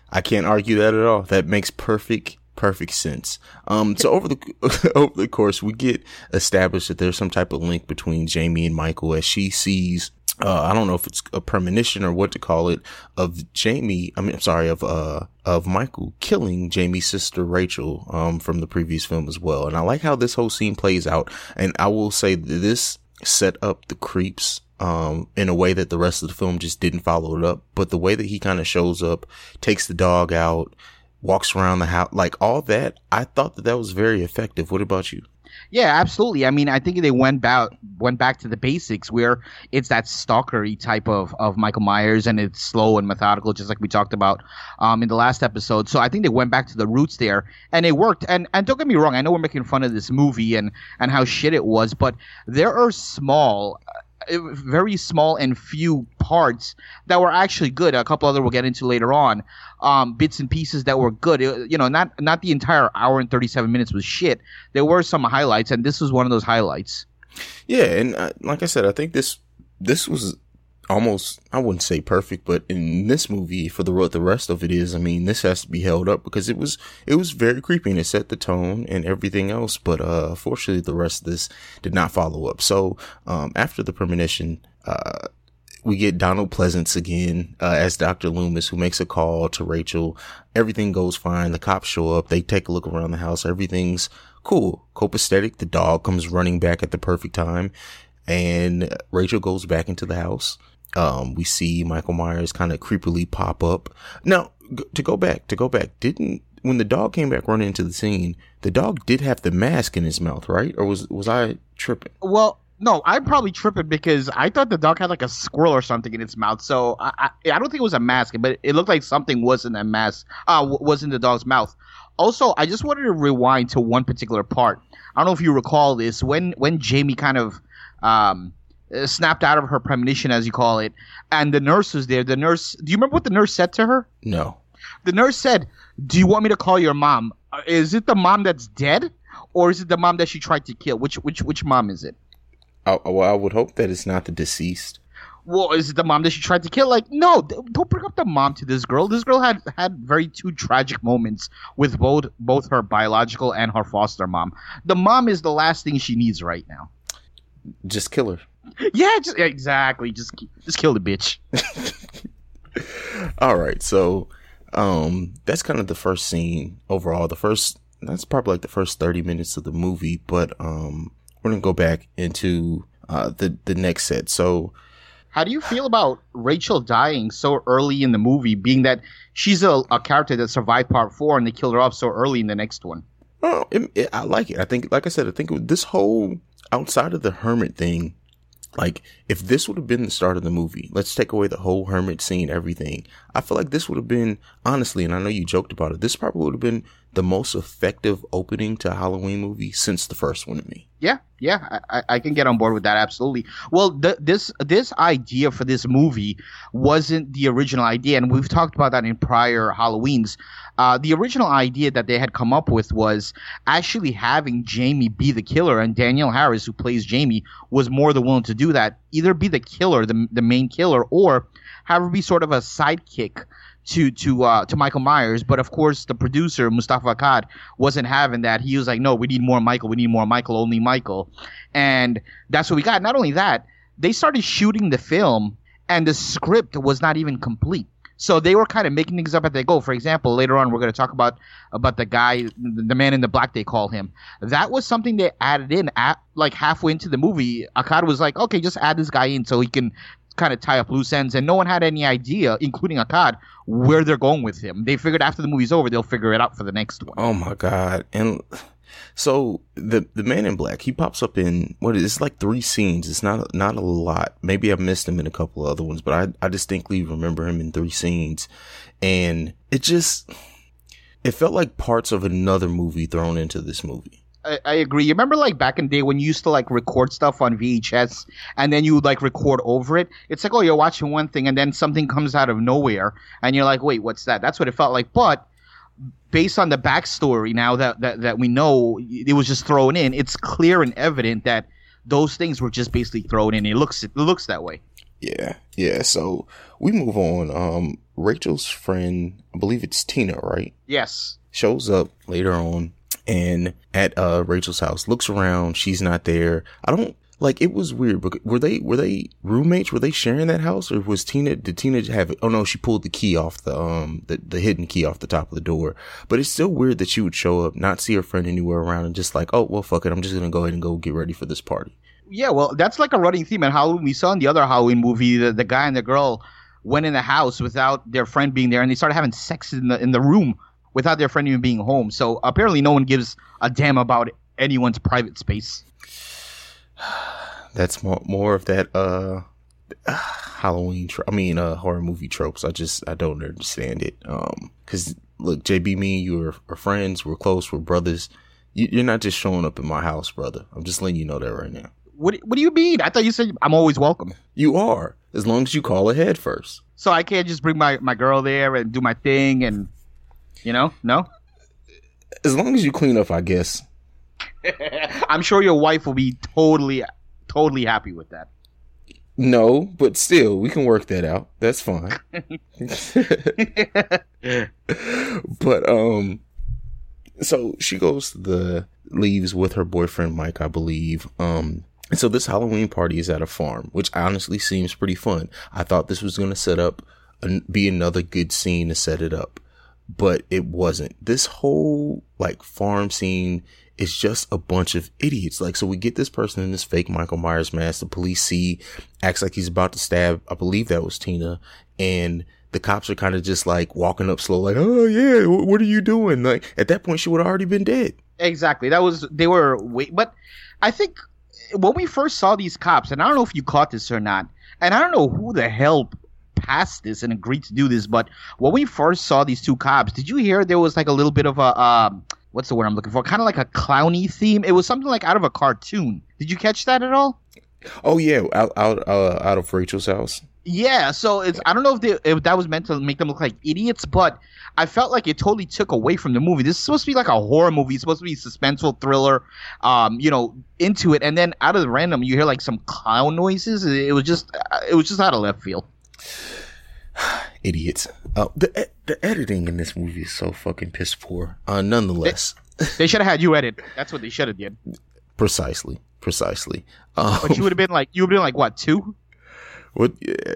I can't argue that at all. That makes perfect perfect sense. Um, so over the (laughs) over the course, we get established that there's some type of link between Jamie and Michael as she sees. Uh, I don't know if it's a premonition or what to call it of Jamie. I mean, I'm sorry of uh of Michael killing Jamie's sister Rachel um from the previous film as well. And I like how this whole scene plays out. And I will say this set up the creeps um, in a way that the rest of the film just didn't follow it up. But the way that he kind of shows up, takes the dog out, walks around the house, like all that. I thought that that was very effective. What about you? Yeah, absolutely. I mean, I think they went back went back to the basics where it's that stalkery type of, of Michael Myers and it's slow and methodical, just like we talked about um, in the last episode. So I think they went back to the roots there and it worked. And and don't get me wrong, I know we're making fun of this movie and and how shit it was, but there are small very small and few parts that were actually good. A couple other we'll get into later on. Um, bits and pieces that were good. It- you know, not not the entire hour and thirty seven minutes was shit. There were some highlights, and this was one of those highlights. Yeah, and uh, like I said, I think this this was almost I wouldn't say perfect, but in this movie, for the what the rest of it is, I mean, this has to be held up because it was it was very creepy and it set the tone and everything else. But uh, fortunately, the rest of this did not follow up. So um, after the premonition, uh, we get Donald Pleasence again uh, as Dr. Loomis, who makes a call to Rachel. Everything goes fine. The cops show up. They take a look around the house. Everything's cool. Copacetic. The dog comes running back at the perfect time. And Rachel goes back into the house. Um, we see Michael Myers kind of creepily pop up. Now, g- to go back, to go back, didn't, when the dog came back running into the scene, the dog did have the mask in his mouth, right? Or was, was I tripping? Well, no, I'm probably tripping because I thought the dog had like a squirrel or something in its mouth. So I, I, I don't think it was a mask, but it looked like something was in that mask, uh, was in the dog's mouth. Also, I just wanted to rewind to one particular part. I don't know if you recall this when when Jamie kind of um, snapped out of her premonition, as you call it, and the nurse was there. The nurse, do you remember what the nurse said to her? No. The nurse said, "Do you want me to call your mom? Uh, Is it the mom that's dead, or is it the mom that she tried to kill? Which which which mom is it?" I, well, I would hope that it's not the deceased. well, is it the mom that she tried to kill? Like, no, don't bring up the mom to this girl. This girl had had very two tragic moments with both both her biological and her foster mom. The mom is the last thing she needs right now. Just kill her. Yeah, just exactly. Just just kill the bitch. (laughs) All right, so um that's kind of the first scene overall. The first that's probably like the first 30 minutes of the movie, but um we're going to go back into uh the the next set. So How do you feel about Rachel dying so early in the movie, being that she's a, a character that survived part four and they killed her off so early in the next one? Oh, it, it, I like it. I think, like I said, I think this whole outside of the hermit thing, like if this would have been the start of the movie, let's take away the whole hermit scene, everything. I feel like this would have been honestly, and I know you joked about it. This probably would have been the most effective opening to a Halloween movie since the first one to me. Yeah, yeah, I, I- can get on board with that absolutely. Well, th- this this idea for this movie wasn't the original idea, and we've talked about that in prior Halloweens. Uh, the original idea that they had come up with was actually having Jamie be the killer, and Danielle Harris, who plays Jamie, was more than willing to do that. Either be the killer, the the main killer, or have her be sort of a sidekick to to uh, to Michael Myers. But of course, the producer Moustapha Akkad wasn't having that. He was like, "No, we need more Michael. We need more Michael. Only Michael." And that's what we got. Not only that, they started shooting the film, and the script was not even complete. So they were kind of making things up as they go. For example, later on we're going to talk about about the guy, the man in the black they call him. That was something they added in at like halfway into the movie. Akkad was like, "Okay, just add this guy in so he can kind of tie up loose ends." And no one had any idea, including Akkad, where they're going with him. They figured after the movie's over, they'll figure it out for the next one. Oh my god! And so the the man in black he pops up in what is it's like three scenes. It's not not a lot. Maybe I missed him in a couple of other ones, but I I distinctly remember him in three scenes, and it just it felt like parts of another movie thrown into this movie. I, I agree. You remember like back in the day when you used to like record stuff on VHS and then you would like record over it? It's like, oh, you're watching one thing and then something comes out of nowhere and you're like, wait, what's that? That's what it felt like. But based on the backstory now that, that, that we know it was just thrown in, it's clear and evident that those things were just basically thrown in. It looks, it looks that way. Yeah, yeah. So we move on. Um, Rachel's friend, I believe it's Tina, right? Yes. shows up later on and at uh Rachel's house looks around she's not there. I don't like it was weird but were they were they roommates? Were they sharing that house or was Tina did Tina have it oh no she pulled the key off the um the, the hidden key off the top of the door. But it's still weird that she would show up not see her friend anywhere around and just like oh well fuck it I'm just gonna go ahead and go get ready for this party. Yeah, well, that's like a running theme in Halloween. We saw in the other Halloween movie the, the guy and the girl went in the house without their friend being there, and they started having sex in the in the room without their friend even being home. So apparently, no one gives a damn about anyone's private space. (sighs) That's more more of that uh (sighs) Halloween. Tro- I mean, uh, horror movie tropes. I just I don't understand it. Um, because look, JB, me and you are, are friends. We're close. We're brothers. You, you're not just showing up in my house, brother. I'm just letting you know that right now. What What do you mean? I thought you said I'm always welcome. You are, as long as you call ahead first. So I can't just bring my my girl there and do my thing and you know no. As long as you clean up, I guess. (laughs) I'm sure your wife will be totally totally happy with that. No, but still, we can work that out. That's fine. (laughs) but um, so she goes to the leaves with her boyfriend Mike, I believe. Um, and so this Halloween party is at a farm, which honestly seems pretty fun. I thought this was going to set up be another good scene to set it up, but it wasn't. This whole like farm scene is just a bunch of idiots. Like, so we get this person in this fake Michael Myers mask. The police see, acts like he's about to stab. I believe that was Tina. And the cops are kind of just like walking up slow, like, oh yeah, what are you doing? Like, at that point, she would have already been dead. Exactly. That was they were wait, but I think when we first saw these cops, and I don't know if you caught this or not, and I don't know who the hell passed this and agreed to do this, but when we first saw these two cops, did you hear there was like a little bit of a um, what's the word I'm looking for? Kind of like a clowny theme. It was something like out of a cartoon. Did you catch that at all? Oh yeah, out out uh, out of Rachel's house. Yeah, so it's I don't know if they, if that was meant to make them look like idiots, but I felt like it totally took away from the movie. This is supposed to be like a horror movie. It's supposed to be a suspenseful thriller, um, you know, into it, and then out of the random, you hear like some clown noises. It was just it was just out of left field. (sighs) Idiots. Uh, the the editing in this movie is so fucking piss poor. Uh, nonetheless, They should have had you edit. That's what they should have did. precisely, precisely. Um, But you would have been like you would have been like what two, what? Uh,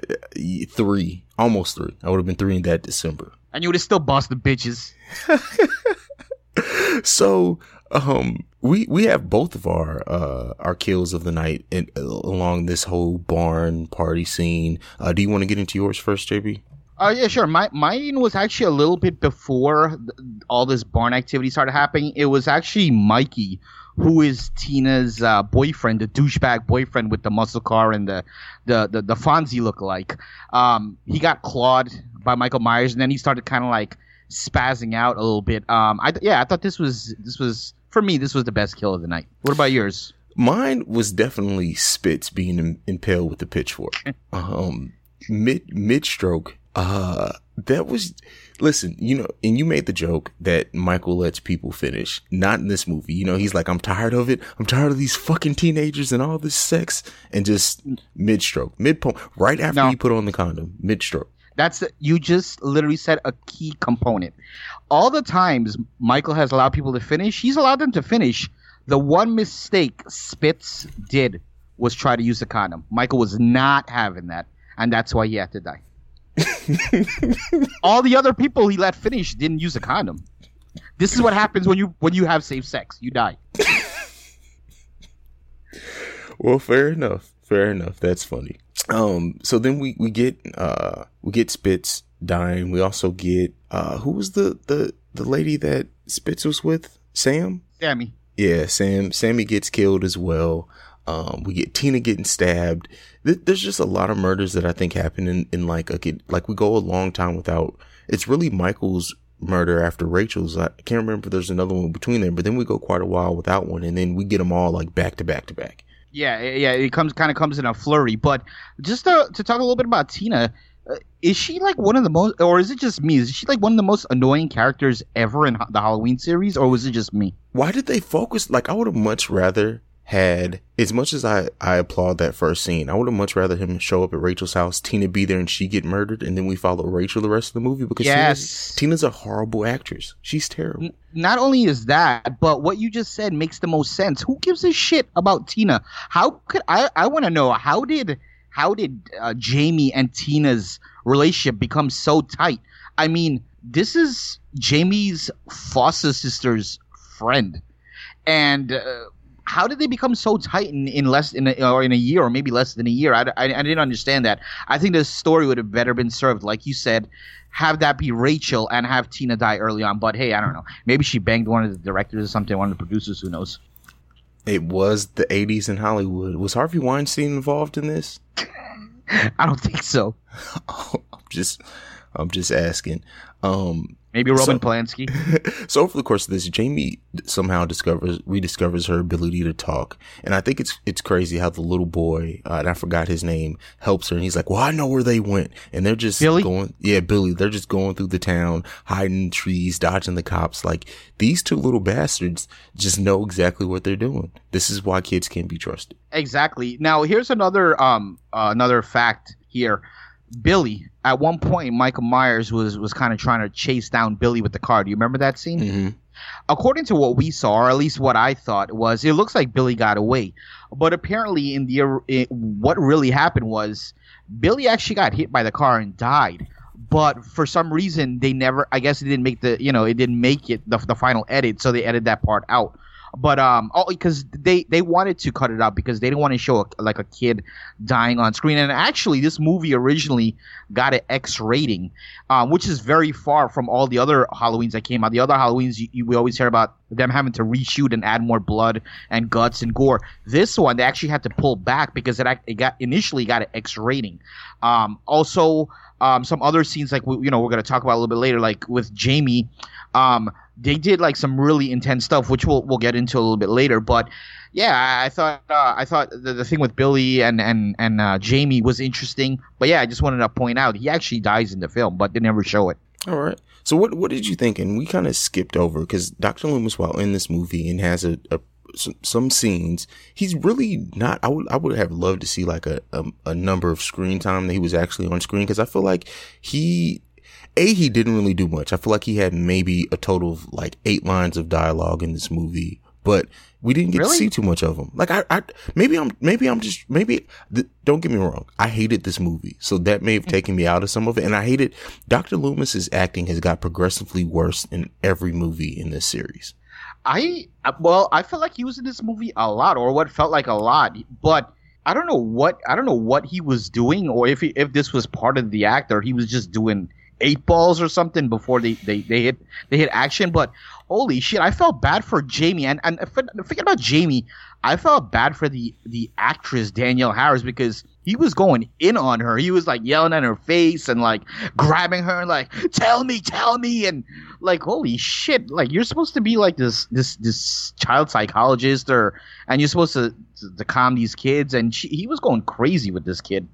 three, almost three. I would have been three in that December. and you would have still bossed the bitches. (laughs) so um we we have both of our uh our kills of the night in, along this whole barn party scene uh do you want to get into yours first jb Uh, yeah, sure. My mine was actually a little bit before all this barn activity started happening. It was actually Mikey, who is Tina's uh, boyfriend, the douchebag boyfriend with the muscle car and the the the, the Fonzie lookalike. Um, he got clawed by Michael Myers, and then he started kind of like spazzing out a little bit. Um, I yeah, I thought this was this was for me this was the best kill of the night. What about yours? mine was definitely spitz being im- impaled with the pitchfork (laughs) um mid mid stroke uh that was listen you know and you made the joke that michael lets people finish not in this movie you know he's like i'm tired of it i'm tired of these fucking teenagers and all this sex and just mid stroke mid point right after No. you put on the condom mid stroke That's you just literally said a key component. All the times Michael has allowed people to finish, he's allowed them to finish. The one mistake Spitz did was try to use a condom. Michael was not having that, and that's why he had to die. (laughs) All the other people he let finish didn't use a condom. This is what happens when you when you have safe sex. You die. (laughs) Well, fair enough. Fair enough. That's funny. Um, so then we, we get, uh, we get Spitz dying. We also get, uh, who was the, the, the lady that Spitz was with? Sam? Sammy. Yeah, Sam, Sammy gets killed as well. Um, we get Tina getting stabbed. Th- there's just a lot of murders that I think happen in, in like, a, kid- like we go a long time without, it's really Michael's murder after Rachel's. I can't remember if there's another one between them, but then we go quite a while without one and then we get them all like back to back to back. Yeah, yeah, it comes kind of comes in a flurry. But just to, to talk a little bit about Tina, uh, is she like one of the most, or is it just me? Is she like one of the most annoying characters ever in the Halloween series, or was it just me? why did they focus like i would have much rather had as much as i i applaud that first scene i would have much rather him show up at rachel's house tina be there and she get murdered and then we follow rachel the rest of the movie because Yes. tina's, tina's a horrible actress she's terrible Not only is that, but what you just said makes the most sense. Who gives a shit about Tina? How could I? I want to know how did how did uh, Jamie and Tina's relationship become so tight? I mean, this is Jamie's foster sister's friend, and uh, how did they become so tight in, in less in a, or in a year or maybe less than a year? I, I, I didn't understand that. I think the story would have better been served, like you said, have that be Rachel and have Tina die early on. But hey, I don't know. Maybe she banged one of the directors or something, one of the producers. Who knows? It was the 80s in Hollywood. Was Harvey Weinstein involved in this? (laughs) I don't think so. (laughs) I'm just I'm just asking. Um Maybe Roman So- Polanski. (laughs) so over the course of this, Jamie somehow discovers rediscovers her ability to talk, and I think it's it's crazy how the little boy, uh, and I forgot his name, helps her, and he's like, "Well, I know where they went," and they're just Billy? going, yeah, Billy. They're just going through the town, hiding trees, dodging the cops. Like these two little bastards just know exactly what they're doing. This is why kids can't be trusted. Exactly. Now, here's another um uh, another fact here. Billy, at one point, Michael Myers was was kind of trying to chase down Billy with the car. Do you remember that scene? hmm According to what we saw, or at least what I thought was, it looks like Billy got away. But apparently, in the it, what really happened was Billy actually got hit by the car and died. But for some reason, they never. I guess it didn't make the you know it didn't make it the, the final edit, so they edited that part out. But um, oh, because they they wanted to cut it out because they didn't want to show a, like a kid dying on screen. And actually, this movie originally got an X rating, um, which is very far from all the other Halloweens that came out. The other Halloweens, you, you, we always hear about them having to reshoot and add more blood and guts and gore. This one, they actually had to pull back because it, it got initially got an X rating. Um, also, um, some other scenes like you know we're gonna talk about a little bit later, like with Jamie. Um, they did like some really intense stuff, which we'll we'll get into a little bit later. But yeah, I, thought uh, I thought the, the thing with Billy and and and uh, Jamie was interesting. But yeah, I just wanted to point out he actually dies in the film, but they never show it. All right. So what what did you think? And we kind of skipped over because Dr. Loomis, while in this movie and has a, a some, some scenes, he's really not. I would I would have loved to see like a a, a number of screen time that he was actually on screen because I feel like he. A, he didn't really do much. I feel like he had maybe a total of like eight lines of dialogue in this movie, but we didn't get Really? to see too much of him. Like I, I maybe I'm, maybe I'm just, maybe, th- don't get me wrong. I hated this movie. So that may have taken me out of some of it. And I hated Dr. Loomis's acting has got progressively worse in every movie in this series. I uh, well, I felt like he was in this movie a lot, or what felt like a lot, but I don't know what I don't know what he was doing, or if he, if this was part of the act, or he was just doing eight balls or something before they they, they hit they hit action. But holy shit, I felt bad for Jamie, and and forget about Jamie, I felt bad for the the actress Danielle Harris because he was going in on her. He was like yelling at her face and like grabbing her and like tell me, tell me, and like holy shit, like you're supposed to be like this this this child psychologist or and you're supposed to to, to calm these kids, and she, he was going crazy with this kid.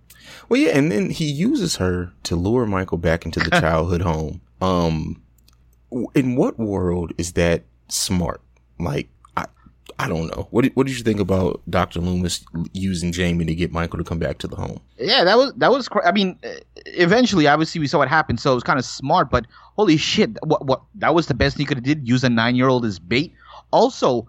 Well, yeah. And then he uses her to lure Michael back into the (laughs) childhood home. Um, in what world is that smart? Like, I, I don't know. What did, what did you think about Dr. Loomis using Jamie to get Michael to come back to the home? Yeah, that was that was. Cra- I mean, eventually, obviously, we saw what happened, so it was kind of smart. But holy shit, what what that was the best he could have did. Use a nine year old as bait. Also,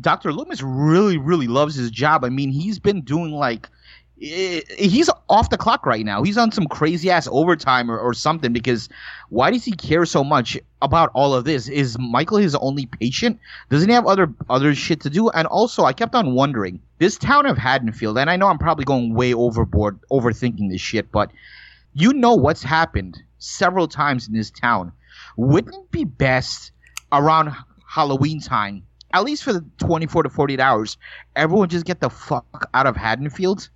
Doctor Loomis really really loves his job. I mean, he's been doing like. He's off the clock right now. He's on some crazy ass overtime or, or something because why does he care so much about all of this? Is Michael his only patient? Doesn't he have other other shit to do? And also, I kept on wondering this town of Haddonfield, and I know I'm probably going way overboard, overthinking this shit, but you know what's happened several times in this town. Wouldn't it be best around Halloween time, at least for the 24 to 48 hours, everyone just get the fuck out of Haddonfield?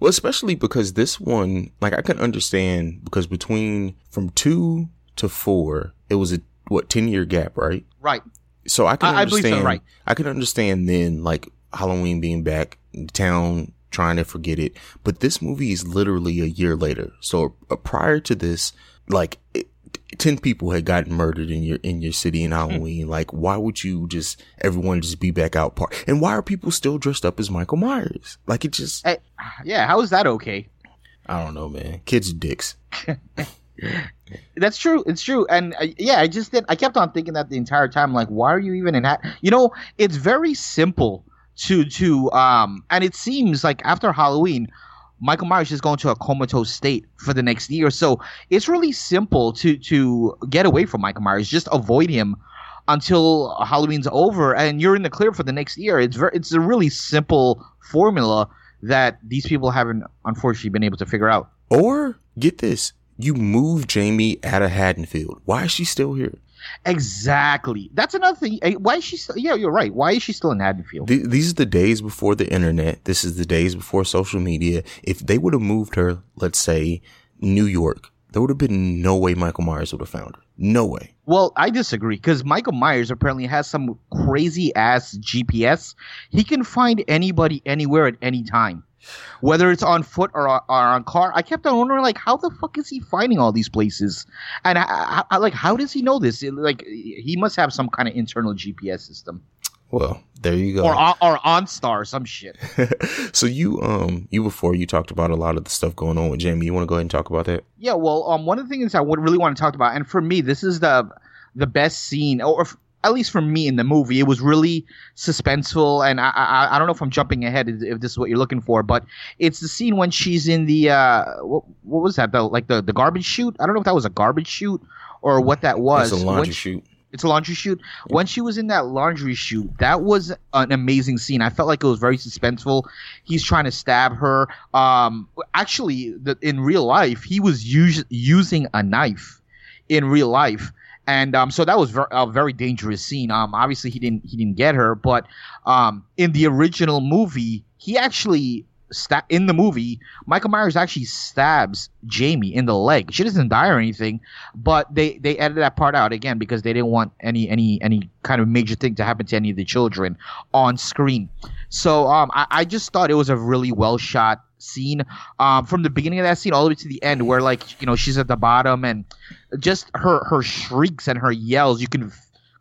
Well, especially because this one, like I can understand because between from two to four, it was a what ten year gap, right? Right. So I can I- I believe so, understand. right. I can understand then, like Halloween being back in town, trying to forget it. But this movie is literally a year later. So uh, prior to this, like it, ten people had gotten murdered in your in your city in Hmm. Halloween. Like, why would you just everyone just be back out part? And why are people still dressed up as Michael Myers? Like, it just Eh, yeah, how is that okay? I don't know, man. Kids are dicks. (laughs) That's true. It's true. And uh, yeah, I just did. I kept on thinking that the entire time. Like, why are you even in hat? You know, it's very simple to to um, and it seems like after Halloween, Michael Myers is going to a comatose state for the next year. So it's really simple to to get away from Michael Myers. Just avoid him until Halloween's over, and you're in the clear for the next year. It's very. It's a really simple formula that these people haven't unfortunately been able to figure out. Or get this, you move Jamie out of Haddonfield. Why is she still here? Exactly. That's another thing. Eh, Why is she? Still, yeah, you're right. Why is she still in Haddonfield? Th- these are the days before the internet. This is the days before social media. If they would have moved her, let's say New York, there would have been no way Michael Myers would have found her. No way. Well, I disagree because Michael Myers apparently has some crazy ass GPS. He can find anybody anywhere at any time, whether it's on foot or, or on car. I kept on wondering, like, how the fuck is he finding all these places? And I, I, like, how does he know this? It- like, he must have some kind of internal GPS system Well, there you go. or on, or OnStar some shit. (laughs) so you um you before you talked about a lot of the stuff going on with Jamie. You want to go ahead and talk about that? Yeah, well, um, one of the things I would really want to talk about, and for me, this is the the best scene, or at least for me in the movie, it was really suspenseful. And I, I I don't know if I'm jumping ahead if this is what you're looking for, but it's the scene when she's in the uh, what, what was that? The like the the garbage chute. I don't know if that was a garbage chute or what that was. It's a laundry she- shoot. it's a laundry chute. When she was in that laundry chute, that was an amazing scene. I felt like it was very suspenseful. He's trying to stab her. Um, actually, the, in real life, he was us- using a knife in real life, and um, so that was ver- a very dangerous scene. Um, obviously, he didn't he didn't get her, but um, in the original movie, he actually. Sta- in the movie, Michael Myers actually stabs Jamie in the leg. She doesn't die or anything, but they they edited that part out again because they didn't want any any any kind of major thing to happen to any of the children on screen. So um, I, I just thought it was a really well shot scene um, from the beginning of that scene all the way to the end, where like you know she's at the bottom and just her her shrieks and her yells, you can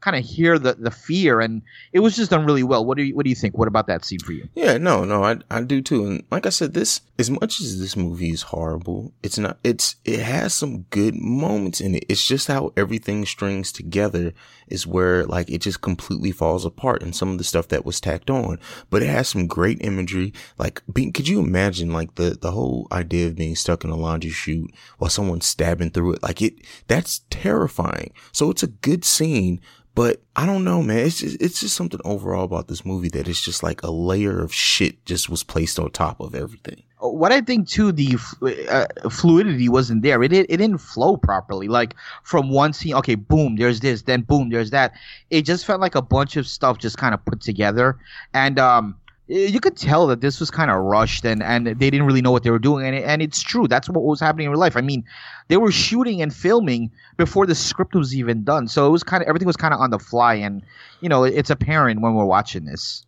kind of hear the the fear, and it was just done really well. What do you what do you think? What about that scene for you? Yeah, no, no, I I do too. And like I said, this as much as this movie is horrible, it's not. It's it has some good moments in it. It's just how everything strings together is where like it just completely falls apart. And some of the stuff that was tacked on, but it has some great imagery. Like, being, could you imagine like the the whole idea of being stuck in a laundry chute while someone's stabbing through it? Like it, that's terrifying. So it's a good scene. But I don't know, man. It's just, it's just something overall about this movie that it's just like a layer of shit just was placed on top of everything. what I think too, the uh, fluidity wasn't there. It, did, it didn't flow properly. Like from one scene, okay, boom, there's this, then boom, there's that. It just felt like a bunch of stuff just kind of put together, and um, you could tell that this was kind of rushed, and and they didn't really know what they were doing. And and it's true, that's what was happening in real life. I mean, they were shooting and filming before the script was even done, so it was kind of everything was kind of on the fly, and you know, it's apparent when we're watching this.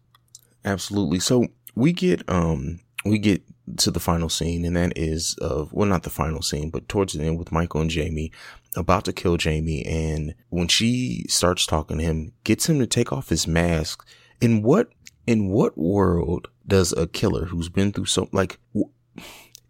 Absolutely. So we get um we get to the final scene, and that is of well, not the final scene, but towards the end with Michael and Jamie about to kill Jamie, and when she starts talking to him, gets him to take off his mask. In what in what world does a killer who's been through so like w-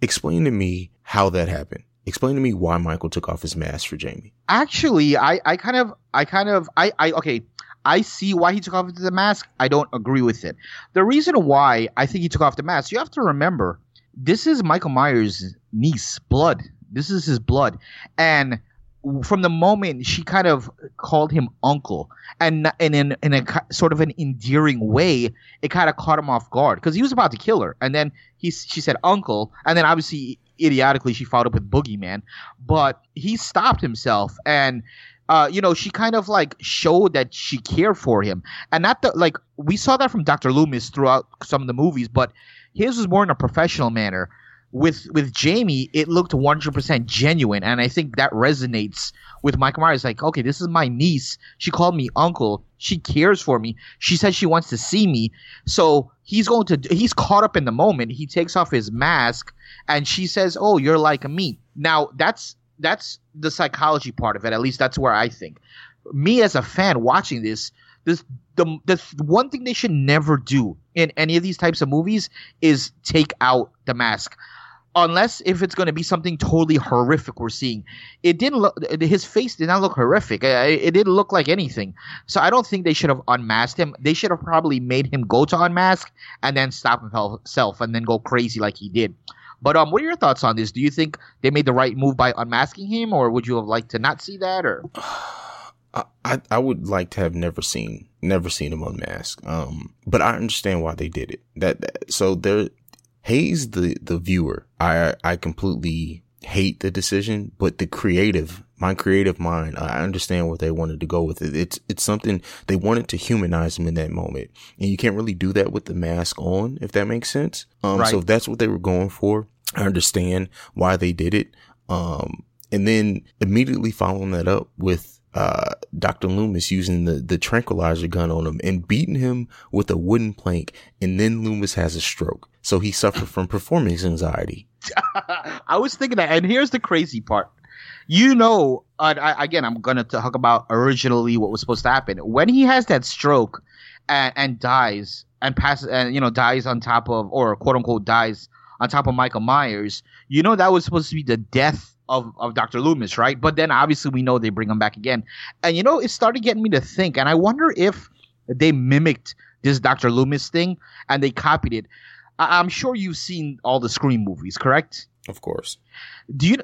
explain to me how that happened? Explain to me why Michael took off his mask for Jamie. actually i i kind of i kind of i i okay i see why he took off the mask i don't agree with it the reason why i think he took off the mask you have to remember this is michael myers niece blood this is his blood and from the moment she kind of called him uncle and and in, in a sort of an endearing way it kind of caught him off guard because he was about to kill her and then he she said uncle and then obviously idiotically she followed up with boogeyman but he stopped himself and uh, you know, she kind of like showed that she cared for him, and not the like we saw that from Dr. Loomis throughout some of the movies, but his was more in a professional manner. With with Jamie, it looked 100% genuine, and I think that resonates with Michael Myers. Like, okay, this is my niece. She called me uncle. She cares for me. She says she wants to see me. So he's going to. He's caught up in the moment. He takes off his mask, and she says, "Oh, you're like me." Now that's that's the psychology part of it. At least that's where I think. Me as a fan watching this, this the the one thing they should never do in any of these types of movies is take out the mask. Unless if it's going to be something totally horrific we're seeing, it didn't look. His face did not look horrific. It didn't look like anything. So I don't think they should have unmasked him. They should have probably made him go to unmask and then stop himself and then go crazy like he did. But um, what are your thoughts on this? Do you think they made the right move by unmasking him, or would you have liked to not see that? Or (sighs) I, I would like to have never seen never seen him unmasked. Um, but I understand why they did it. That, that so there, Hayes the the viewer. I I completely hate the decision, but the creative, my creative mind, I understand what they wanted to go with it. It's, it's something they wanted to humanize him in that moment. And you can't really do that with the mask on, if that makes sense. Um, Right. so if that's what they were going for, I understand why they did it. Um, and then immediately following that up with, uh, Dr. Loomis using the, the tranquilizer gun on him and beating him with a wooden plank. And then Loomis has a stroke. So he suffered from performance anxiety. (laughs) I was thinking that, and here's the crazy part. You know, uh, I, again, I'm gonna talk about originally what was supposed to happen when he has that stroke and, and dies and passes, and you know, dies on top of or quote unquote dies on top of Michael Myers. You know, that was supposed to be the death of of Dr. Loomis, right? But then obviously we know they bring him back again, and you know, it started getting me to think, and I wonder if they mimicked this Dr. Loomis thing and they copied it. I- I'm sure you've seen all the Scream movies, correct? Of course. Do you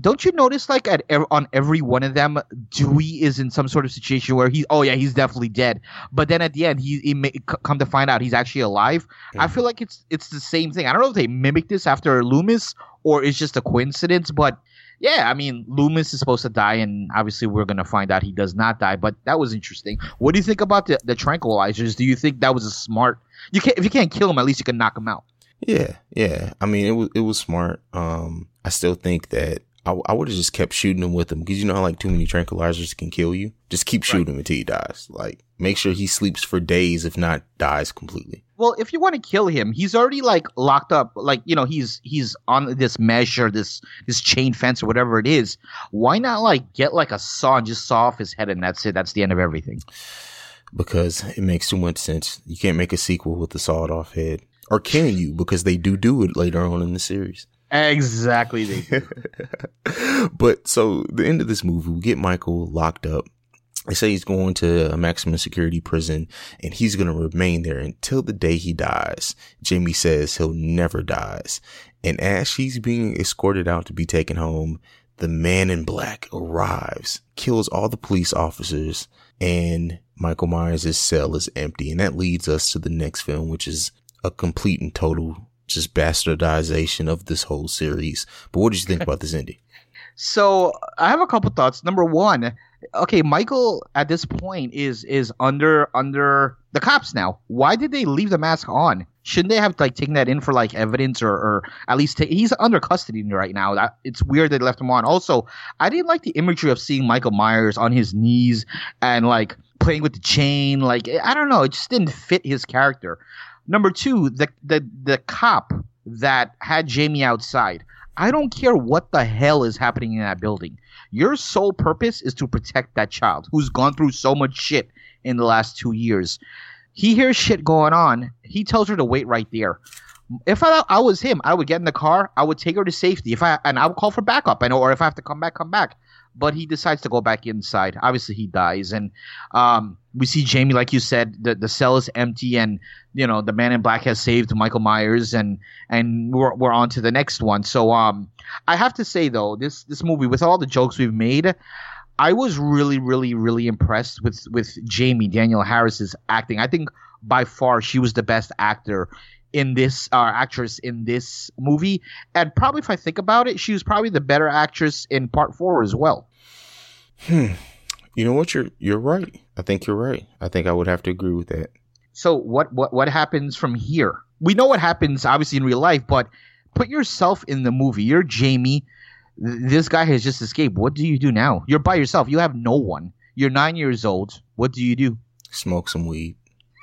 don't you notice like at on every one of them, Dewey is in some sort of situation where he oh yeah he's definitely dead, but then at the end he, he may, come to find out he's actually alive. I mm-hmm. feel like it's it's the same thing. I don't know if they mimic this after Loomis or it's just a coincidence, but yeah, I mean Loomis is supposed to die, and obviously we're gonna find out he does not die. But that was interesting. What do you think about the the tranquilizers? Do you think that was a smart? You can't if you can't kill him, at least you can knock him out. Yeah, yeah. I mean, it was it was smart. Um, I still think that I, I would have just kept shooting him with him because you know how like too many tranquilizers can kill you. Just keep shooting him until he dies. Like make sure he sleeps for days, if not dies completely. Well, if you want to kill him, he's already like locked up. Like you know, he's he's on this mesh or this this chain fence or whatever it is. Why not like get like a saw and just saw off his head and that's it. That's the end of everything. Because it makes too much sense. You can't make a sequel with the sawed off head, or can you? Because they do do it later on in the series. Exactly. They (laughs) but so the end of this movie, we get Michael locked up. They say he's going to a maximum security prison and he's going to remain there until the day he dies. Jamie says he'll never dies. And as she's being escorted out to be taken home, the man in black arrives, kills all the police officers, and Michael Myers' cell is empty. And that leads us to the next film, which is a complete and total just bastardization of this whole series. But what did you think about this ending? So I have a couple thoughts. Number one, okay, Michael at this point is is under under the cops now. Why did they leave the mask on? Shouldn't they have like taken that in for like evidence or or at least ta- he's under custody right now. That it's weird they left him on. Also, I didn't like the imagery of seeing Michael Myers on his knees and like playing with the chain. Like I don't know, it just didn't fit his character. Number two, the the the cop that had Jamie outside. I don't care what the hell is happening in that building. Your sole purpose is to protect that child who's gone through so much shit in the last two years. He hears shit going on. He tells her to wait right there. If I, I was him, I would get in the car. I would take her to safety. If I and I would call for backup. I know, or if I have to come back, come back. But he decides to go back inside. Obviously, he dies, and um, we see Jamie, like you said, the the cell is empty, and you know the man in black has saved Michael Myers, and and we're we're on to the next one. So um, I have to say though, this this movie with all the jokes we've made, I was really really really impressed with with Jamie Danielle Harris's acting. I think by far she was the best actor in this uh, actress in this movie, and probably if I think about it, she was probably the better actress in Part Four as well. You know what? You're you're right. I think you're right. I think I would have to agree with that. So what what what happens from here? We know what happens obviously in real life, but put yourself in the movie. You're Jamie. This guy has just escaped. What do you do now? You're by yourself. You have no one. You're nine years old. What do you do? Smoke some weed.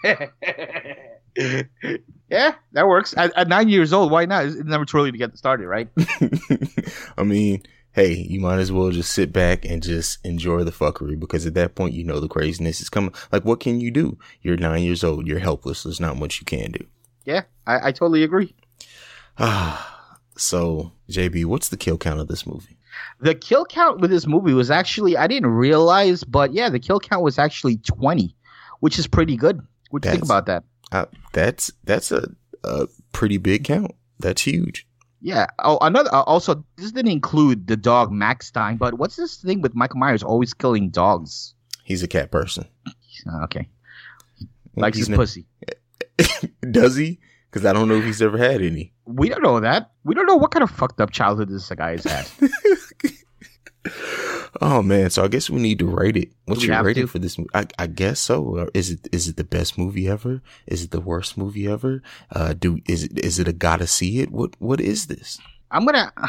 (laughs) yeah, that works. At, at nine years old, why not? It's never too early to get started, right? (laughs) I mean, hey, you might as well just sit back and just enjoy the fuckery because at that point, you know the craziness is coming. Like, what can you do? You're nine years old. You're helpless. There's not much you can do. Yeah, I, I totally agree. (sighs) So, JB, what's the kill count of this movie? The kill count with this movie was actually I didn't realize, but yeah, the kill count was actually twenty, which is pretty good. What do you think about that? Uh, that's that's a, a pretty big count. That's huge. Yeah. Oh, another. Uh, also, this didn't include the dog Max Stein, but what's this thing with Michael Myers always killing dogs? He's a cat person. Uh, okay. Likes He's his pussy. (laughs) Does he? Because I don't know if he's ever had any. We don't know that. We don't know what kind of fucked up childhood this guy has had. (laughs) Oh man, so I guess we need to rate it. What's your rating to? for this? I, I guess so. Is it is it the best movie ever? Is it the worst movie ever? Uh, do is it is it a gotta see it? What what is this? I'm gonna. (sighs)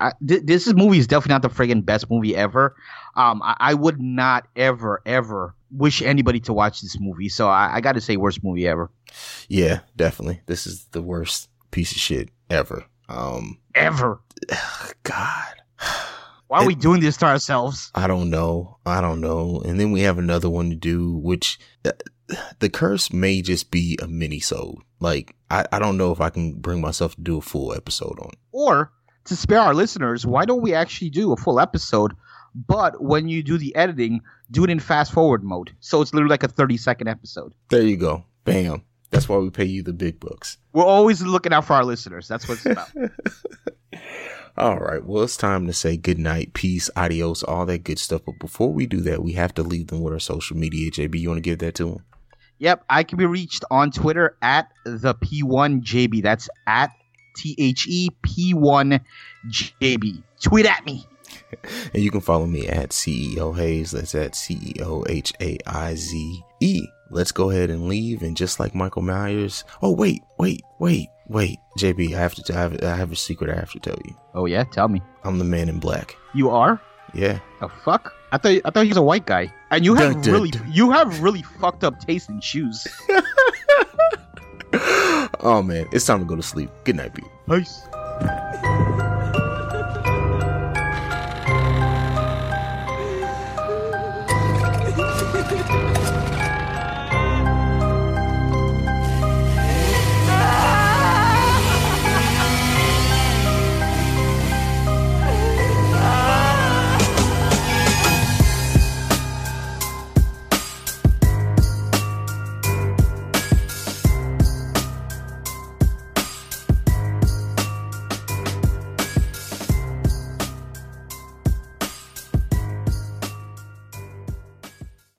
I, th- this movie is definitely not the friggin' best movie ever. Um, I, I would not ever ever wish anybody to watch this movie. So I, I got to say, worst movie ever. Yeah, definitely. This is the worst piece of shit ever. Um, Ever. (sighs) God, Why are we doing this to ourselves? I don't know. I don't know. And then we have another one to do, which uh, the curse may just be a mini sode. Like I, I don't know if I can bring myself to do a full episode on. it. Or to spare our listeners, why don't we actually do a full episode? But when you do the editing, do it in fast forward mode. So it's literally like a 30 second episode. There you go. Bam. That's why we pay you the big bucks. We're always looking out for our listeners. That's what it's about. (laughs) All right. Well, it's time to say good night, peace, adios, all that good stuff. But before we do that, we have to leave them with our social media. JB, you want to give that to them? Yep, I can be reached on Twitter at the P1JB. That's at T H E P1 JB. Tweet at me. (laughs) And you can follow me at CEO Hayes. That's at C E O H A I Z E. Let's go ahead and leave. And just like Michael Myers. Oh, wait, wait, wait, wait. JB, I have to, I have, I have a secret I have to tell you. Oh yeah, tell me. I'm the man in black. You are? Yeah. The fuck? I thought I thought he was a white guy. And you have Dun, dun, really dun. you have really fucked up taste in shoes. (laughs) oh, man. It's time to go to sleep. Good night, people. Peace.